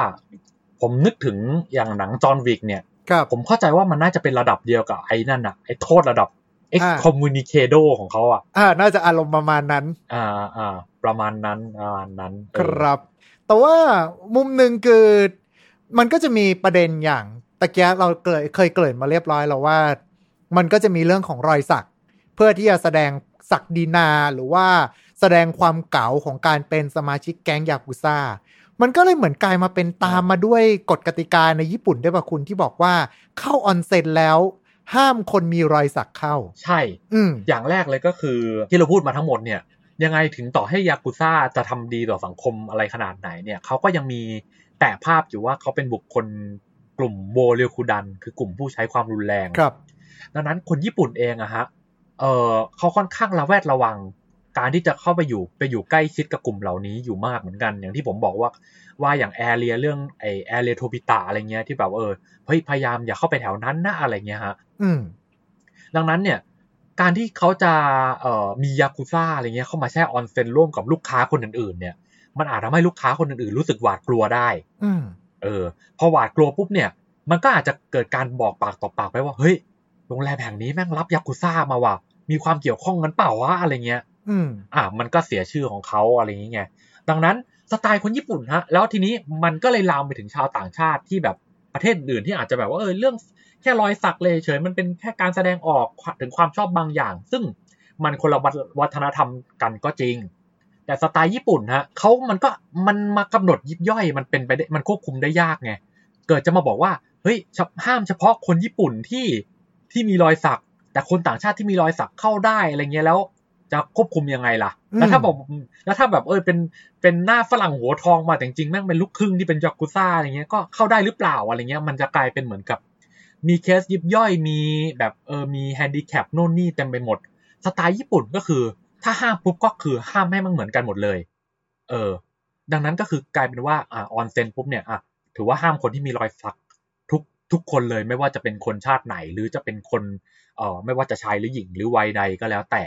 [SPEAKER 3] ผมนึกถึงอย่างหนังจอห์นวิกเนี่ย
[SPEAKER 2] ครับ
[SPEAKER 3] ผมเข้าใจว่ามันน่าจะเป็นระดับเดียวกับไอ้นั่นอะไอ้โทษระดับ
[SPEAKER 2] อ่า
[SPEAKER 3] excommunicado ของเขาอะ
[SPEAKER 2] อ่า น่าจะอารมณ์ประมาณนั้น
[SPEAKER 3] อ่าอ่า ประมาณนั้นประมาณนั้นเอ
[SPEAKER 2] ค
[SPEAKER 3] อ
[SPEAKER 2] รับ แต่ว่ามุมหนึ่งคือ มันก็จะมีประเด็นอย่างตะเกียเราเคยเคยเกริ่นมาเรียบร้อยแล้วว่า มันก็จะมีเรื่องของรอยสัก เพื่อที่จะแสดงศักดินาหรือว่าแสดงความเก๋าของการเป็นสมาชิกแก๊งยากุซ่า มันก็เลยเหมือนกลายมาเป็นตามมาด้วยกฎกติกาในญี่ปุ่นด้วยป่ะคุณที่บอกว่าเข้าออนเซ็นแล้ว ห้ามคนมีรอยสักเข้า
[SPEAKER 3] ใช่
[SPEAKER 2] อืม
[SPEAKER 3] อย่างแรกเลยก็คือที่เราพูดมาทั้งหมดเนี่ย ยังไงถึงต่อให้ยากุซ่าจะทำดีต่อสังคมอะไรขนาดไหนเนี่ยเขาก็ยังมีแต่ภาพอยู่ว่าเขาเป็นบุคคลกลุ่มโบเรียวคูดัน คือกลุ่มผู้ใช้ความรุนแรง
[SPEAKER 2] ครับ
[SPEAKER 3] ดังนั้นคนญี่ปุ่นเองอะฮะเออเขาค่อนข้างระแวดระวัง การที่จะเข้าไปอยู่ไปอยู่ใกล้ชิดกับกลุ่มเหล่านี้อยู่มากเหมือนกัน อย่างที่ผมบอกว่าว่าอย่างแอเรียเรื่องไอแอเรียโทปิตาอะไรเงี้ยที่แบบเออเฮ้ยพยายามอย่าเข้าไปแถวนั้นนะอะไรเงี้ยฮะ
[SPEAKER 2] อืม
[SPEAKER 3] ดังนั้นเนี่ย การที่เขาจะเอ่อมียากุซ่าอะไรเงี้ยเข้ามาแช่ออนเซ็นร่วมกับลูกค้าคนอื่นๆเนี่ย มันอาจทำให้ลูกค้าคนอื่นๆรู้สึกหวาดกลัวได้
[SPEAKER 2] อืม
[SPEAKER 3] เออ พอหวาดกลัวปุ๊บเนี่ย มันก็อาจจะเกิดการบอกปากต่อปากไปว่าเฮ้ยโรงแรมแห่งนี้แม่งรับยากุซ่ามาว่ะมีความเกี่ยวข้องกันเปล่าวะอะไรเงี้ย
[SPEAKER 2] อืม
[SPEAKER 3] อะมันก็เสียชื่อของเขาอะไรอย่างเงี้ยดังนั้นสไตล์คนญี่ปุ่นฮะ แล้วทีนี้มันก็เลยลามไปถึงชาวต่างชาติที่แบบ ประเทศอื่นที่อาจจะแบบว่าเออเรื่องแค่รอยสักเลยเฉยมันเป็นแค่การแสดงออกถึงความชอบบางอย่าง ซึ่งมันคนละวัฒนธรรมกันก็จริง แต่สไตล์ญี่ปุ่นฮะเขามันก็มันมากำหนดยิบย่อย มันเป็นไปได้มันควบคุมได้ยากไงเกิดจะมาบอกว่าเฮ้ยห้ามเฉพาะคนญี่ปุ่นที่ที่มีรอยสัก แต่คนต่างชาติที่มีรอยสักเข้าได้อะไรเงี้ยแล้ว จะควบคุมยังไงล่ะ
[SPEAKER 2] อืม
[SPEAKER 3] แล้วถ้าบอกแล้วถ้าแบบเออเป็นเป็นหน้าฝรั่งหัวทองมาแต่จริงๆแม่งเป็นลูกครึ่งที่เป็นยากุซ่าอะไรเงี้ยก็เข้าได้หรือเปล่าอะไรเงี้ยมันจะกลายเป็นเหมือนกับ มีเคสยิบย่อยมีแบบเออมีแฮนดิแคปโน่นนี่เต็มไปหมด สไตล์ญี่ปุ่นก็คือ ถ้าห้ามปุ๊บก็คือห้ามให้มันเหมือนกันหมดเลย เออ ดังนั้นก็คือกลายเป็นว่าอ่าออนเซนปุ๊บเนี่ยอะถือว่าห้ามคนที่มีรอยสักทุกทุกคนเลยไม่ว่าจะเป็นคนชาติไหน หรือจะเป็นคนเอ่อไม่ว่าจะชายหรือหญิงหรือวัยใดก็แล้วแต่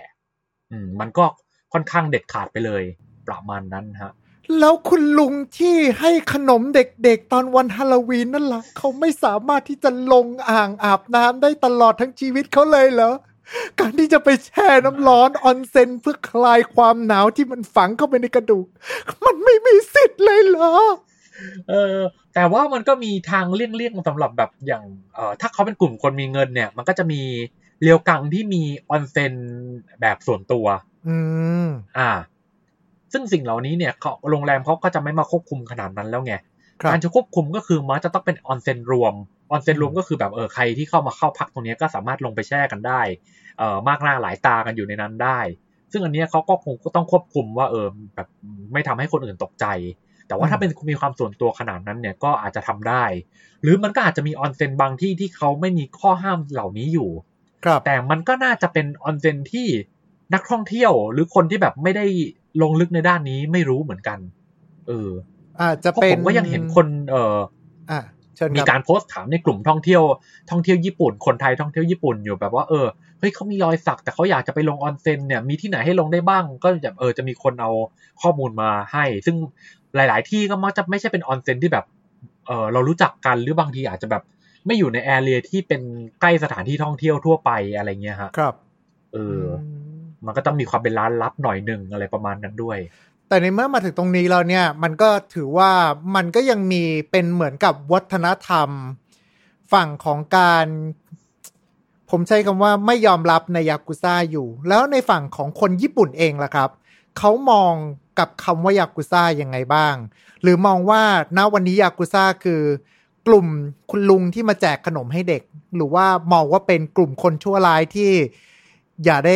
[SPEAKER 3] อืมมันก็ค่อนข้างเด็ดขาดไปเลยประมาณนั้นฮะ
[SPEAKER 2] แล้วคุณลุงที่ให้ขนมเด็กๆ ตอนวันฮาโลวีนนั่นละ่ะเขาไม่สามารถที่จะลงอ่างอาบน้ำได้ตลอดทั้งชีวิตเขาเลยเหรอ การที่จะไปแช่น้ำร้อนออนเซ็นเพื่อคลายความหนาวที่มันฝังเข้าไปในกระดูก มันไม่มีสิทธิ์เลยเหรอ
[SPEAKER 3] เออแต่ว่ามันก็มีทางเลี่ยงๆสำหรับแบบอย่างเอ่อถ้าเขาเป็นกลุ่มคนมีเงินเนี่ย มันก็จะมี เรียวกังที่มีออนเซ็นแบบส่วนตัว
[SPEAKER 2] อืม
[SPEAKER 3] อ่า ซึ่งสิ่งเหล่านี้เนี่ยเขาโรงแรมเขาก็จะไม่มาควบคุมขนาดนั้นแล้วไง
[SPEAKER 2] ครับ
[SPEAKER 3] การจะควบคุมก็คือมันจะต้องเป็นออนเซ็นรวมออนเซ็นรวมก็คือแบบเออใครที่เข้ามาเข้าพักตรงเนี้ยก็สามารถลงไปแช่กันได้เอ่อมากหน้าหลายตากันอยู่ในนั้นได้ ซึ่งอันเนี้ยเขาก็คงก็ต้องควบคุมว่าเออแบบไม่ทำให้คนอื่นตกใจ แต่ว่าถ้าเป็นมีความส่วนตัวขนาดนั้นเนี่ยก็อาจจะทำได้ หรือมันก็อาจจะมีออนเซ็นบางที่ที่เขาไม่มีข้อห้ามเหล่านี้อยู่
[SPEAKER 2] ครับ
[SPEAKER 3] แต่มันก็น่าจะเป็นออนเซ็นที่นักท่องเที่ยวหรือคนที่แบบไม่ได้ลงลึกในด้านนี้ไม่รู้เหมือนกัน เออ
[SPEAKER 2] อาจจะ
[SPEAKER 3] เพราะ
[SPEAKER 2] เป็น
[SPEAKER 3] ผมก็ยังเห็นคน เออ
[SPEAKER 2] อะเชิญ
[SPEAKER 3] มี
[SPEAKER 2] ครับ
[SPEAKER 3] การโพสต์ถามในกลุ่มท่องเที่ยวท่องเที่ยวญี่ปุ่น คนไทยท่องเที่ยวญี่ปุ่นอยู่แบบว่าเออเฮ้ยเขามีรอยสัก แต่เขาอยากจะไปลงออนเซ็นเนี่ยมีที่ไหนให้ลงได้บ้าง ก็แบบเออจะมีคนเอาข้อมูลมาให้ ซึ่งหลาย ๆ ที่ก็มักจะไม่ใช่เป็นออนเซ็นที่แบบเออเรารู้จักกันหรือบางทีอาจจะแบบ ไม่อยู่ในแอเรียที่เป็นใกล้สถานที่ท่องเที่ยวทั่วไปอะไรเงี้ยฮะ
[SPEAKER 2] ครับ
[SPEAKER 3] เออมันก็ต้องมีความเป็นร้านลับหน่อยหนึ่งอะไรประมาณนั้นด้วย
[SPEAKER 2] แต่ในเมื่อมาถึงตรงนี้แล้วเนี่ย มันก็ถือว่ามันก็ยังมีเป็นเหมือนกับวัฒนธรรม ฝั่งของการ ผมใช้คำว่าไม่ยอมรับในยากุซ่าอยู่ แล้วในฝั่งของคนญี่ปุ่นเองล่ะครับ เขามองกับคำว่ายากุซ่ายังไงบ้าง หรือมองว่าณวันนี้ยากุซ่าคือ กลุ่มคุณลุงที่มาแจกขนมให้เด็ก หรือว่ามองว่าเป็นกลุ่มคนชั่วร้ายที่อย่าได้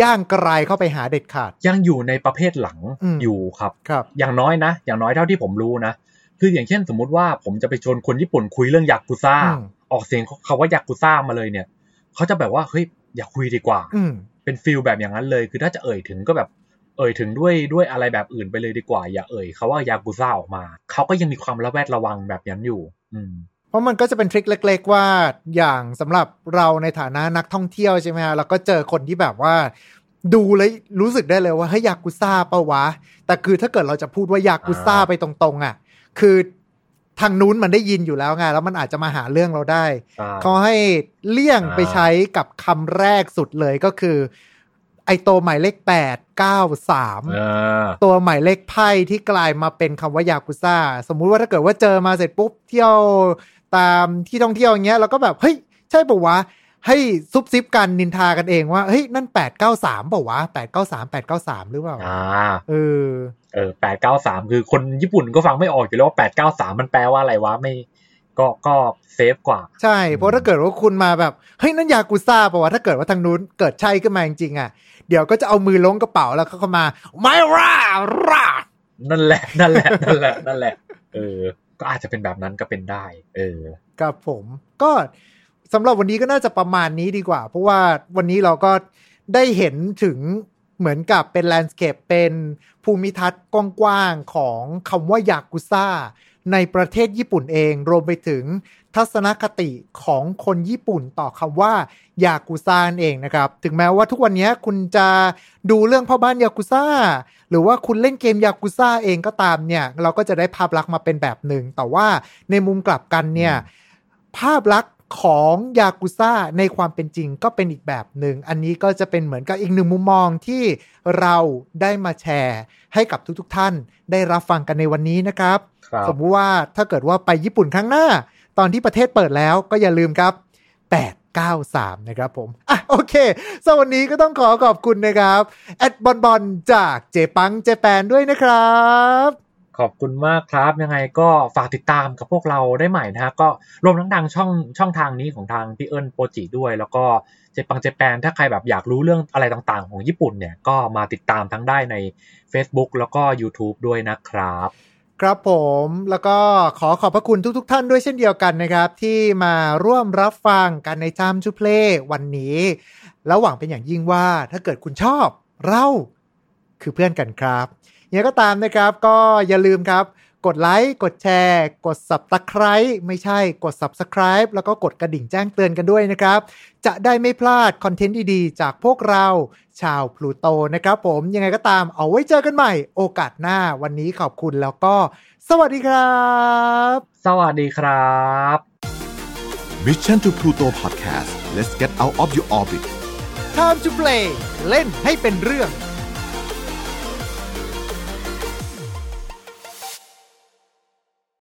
[SPEAKER 2] ย่างกรายเข้าไปหาเด็ดขาด
[SPEAKER 3] ยังอยู่ในประเภทหลัง
[SPEAKER 2] อืม
[SPEAKER 3] อยู่ครับ
[SPEAKER 2] ครับ
[SPEAKER 3] อย่างน้อยนะ อย่างน้อยเท่าที่ผมรู้นะ คืออย่างเช่นสมมุติว่าผมจะไปชวนคนญี่ปุ่นคุยเรื่องยากุซ่า
[SPEAKER 2] อืม
[SPEAKER 3] ออกเสียงคาว่ายากุซ่ามาเลยเนี่ย เขาจะแบบว่าเฮ้ยอย่าคุยดีกว่า
[SPEAKER 2] อืม
[SPEAKER 3] เป็นฟิลแบบอย่างนั้นเลย คือถ้าจะเอ่ยถึงก็แบบ เอ่ยถึงด้วยด้วยอะไรแบบอื่นไปเลยดีกว่า อย่าเอ่ยเขาว่ายากุซ่าออกมา เขาก็ยังมีความระแวดระวังแบบนั้นอยู่อืม
[SPEAKER 2] เพราะมันก็จะเป็นทริคเล็ก ๆ ว่าอย่างสำหรับเราในฐานะนักท่องเที่ยวใช่ไหมฮะเราก็เจอคนที่แบบว่า ดูแล้วรู้สึกได้เลยว่าเฮ้ยยากุซ่าปะวะ แต่คือถ้าเกิดเราจะพูดว่ายากุซ่า
[SPEAKER 3] อ่า
[SPEAKER 2] ไปตรงๆ อะ คือทางนู้นมันได้ยินอยู่แล้วไงแล้วมันอาจจะมาหาเรื่องเราได้
[SPEAKER 3] ใช่
[SPEAKER 2] เขาให้เลี่ยง
[SPEAKER 3] อ่า
[SPEAKER 2] ไปใช้กับคำแรกสุดเลยก็คือ ไอตัวหมายเลขแปดเก้าสาม
[SPEAKER 3] เออ
[SPEAKER 2] ตัวหมายเลขไพ่ที่กลายมาเป็นคำว่ายากุซ่า สมมุติว่าถ้าเกิดว่าเจอมาเสร็จปุ๊บเที่ยวตามที่ท่องเที่ยวอย่างเงี้ยเราก็แบบ เฮ้ย ใช่ปะวะ ให้ซุบซิบกันนินทากันเองว่า เฮ้ย นั่นแปดเก้าสามปะวะแปดเก้าสามแปดเก้าสามหรือเปล่า
[SPEAKER 3] อ่า
[SPEAKER 2] เออ
[SPEAKER 3] เออแปดเก้าสามคือคนญี่ปุ่นก็ฟังไม่ออกอยู่แล้วว่าแปดเก้าสามมันแปลว่าอะไรวะไม่ก็ก็เซฟกว่า
[SPEAKER 2] ใช่ เพราะถ้าเกิดว่าคุณมาแบบ เฮ้ย นั่นยากุซ่าปะวะถ้าเกิดว่าทางนู้นเกิดใช่ขึ้นมาจริงๆอะ เดี๋ยวก็จะเอามือลงกระเป๋าแล้วก็เข้ามา ไม่ร่าร่า
[SPEAKER 3] นั่นแหละ นั่นแหละ นั่นแหละ นั่นแหละ เออ ก็อาจจะเป็นแบบนั้นก็เป็นได้ เออ
[SPEAKER 2] ครับผมก็สำหรับวันนี้ก็น่าจะประมาณนี้ดีกว่า เพราะว่าวันนี้เราก็ได้เห็นถึงเหมือนกับเป็นแลนด์สเคปเป็นภูมิทัศน์กว้างๆของคำว่ายากุซ่า ในประเทศญี่ปุ่นเองรวมไปถึงทัศนคติของคนญี่ปุ่นต่อคำว่ายากุซ่านเองนะครับ ถึงแม้ว่าทุกวันนี้คุณจะดูเรื่องพ่อบ้านยากุซ่า หรือว่าคุณเล่นเกมยากุซ่าเองก็ตามเนี่ย เราก็จะได้ภาพลักษณ์มาเป็นแบบหนึ่ง แต่ว่าในมุมกลับกันเนี่ย ภาพลักษณ์ของยากุซ่าในความเป็นจริงก็เป็นอีกแบบหนึ่ง อันนี้ก็จะเป็นเหมือนกับอีกหนึ่งมุมมองที่เราได้มาแชร์ ให้กับทุกๆท่านได้รับฟังกันในวันนี้นะ
[SPEAKER 3] ครับ
[SPEAKER 2] สมมุติว่าถ้าเกิดว่าไปญี่ปุ่นครั้งหน้า ตอนที่ประเทศเปิดแล้วก็อย่าลืมครับ 893 นะครับผม อะ โอเคสำหรับวันนี้ก็ต้องขอขอบคุณนะครับ แอดบอลบอลจากเจปังเจแปนด้วยนะครับ
[SPEAKER 3] ขอบคุณมากครับ ยังไงก็ฝากติดตามกับพวกเราได้ใหม่นะฮะ ก็รวมทั้งทางช่องช่องทางนี้ของทางพี่เอิญโปรจิด้วย แล้วก็เจปังเจแปน ถ้าใครแบบอยากรู้เรื่องอะไรต่างๆ ของญี่ปุ่นเนี่ย ก็มาติดตามทั้งได้ใน Facebook แล้วก็ YouTube ด้วยนะครับ
[SPEAKER 2] ครับผมแล้วก็ขอขอบพระคุณทุกๆทท่านด้วยเช่นเดียวกันนะครับ ที่มาร่วมรับฟังกันใน Time to Play วันนี้ แล้วหวังเป็นอย่างยิ่งว่าถ้าเกิดคุณชอบเราคือเพื่อนกันครับยังไงก็ตามนะครับก็อย่าลืมครับ กดไลค์กดแชร์ กด subscribe ไม่ใช่กด subscribe แล้วก็กดกระดิ่งแจ้งเตือนกันด้วยนะครับ จะได้ไม่พลาดคอนเทนต์ดีๆ จากพวกเราชาวพลูโตนะครับผมยังไงก็ตามเอาไว้เจอกันใหม่โอกาสหน้าวันนี้ขอบคุณแล้วก็ สวัสดีครับ
[SPEAKER 3] สวัสดีครับ
[SPEAKER 1] Mission to Pluto Podcast let's get out of your orbit
[SPEAKER 2] Time to play เล่นให้เป็นเรื่อง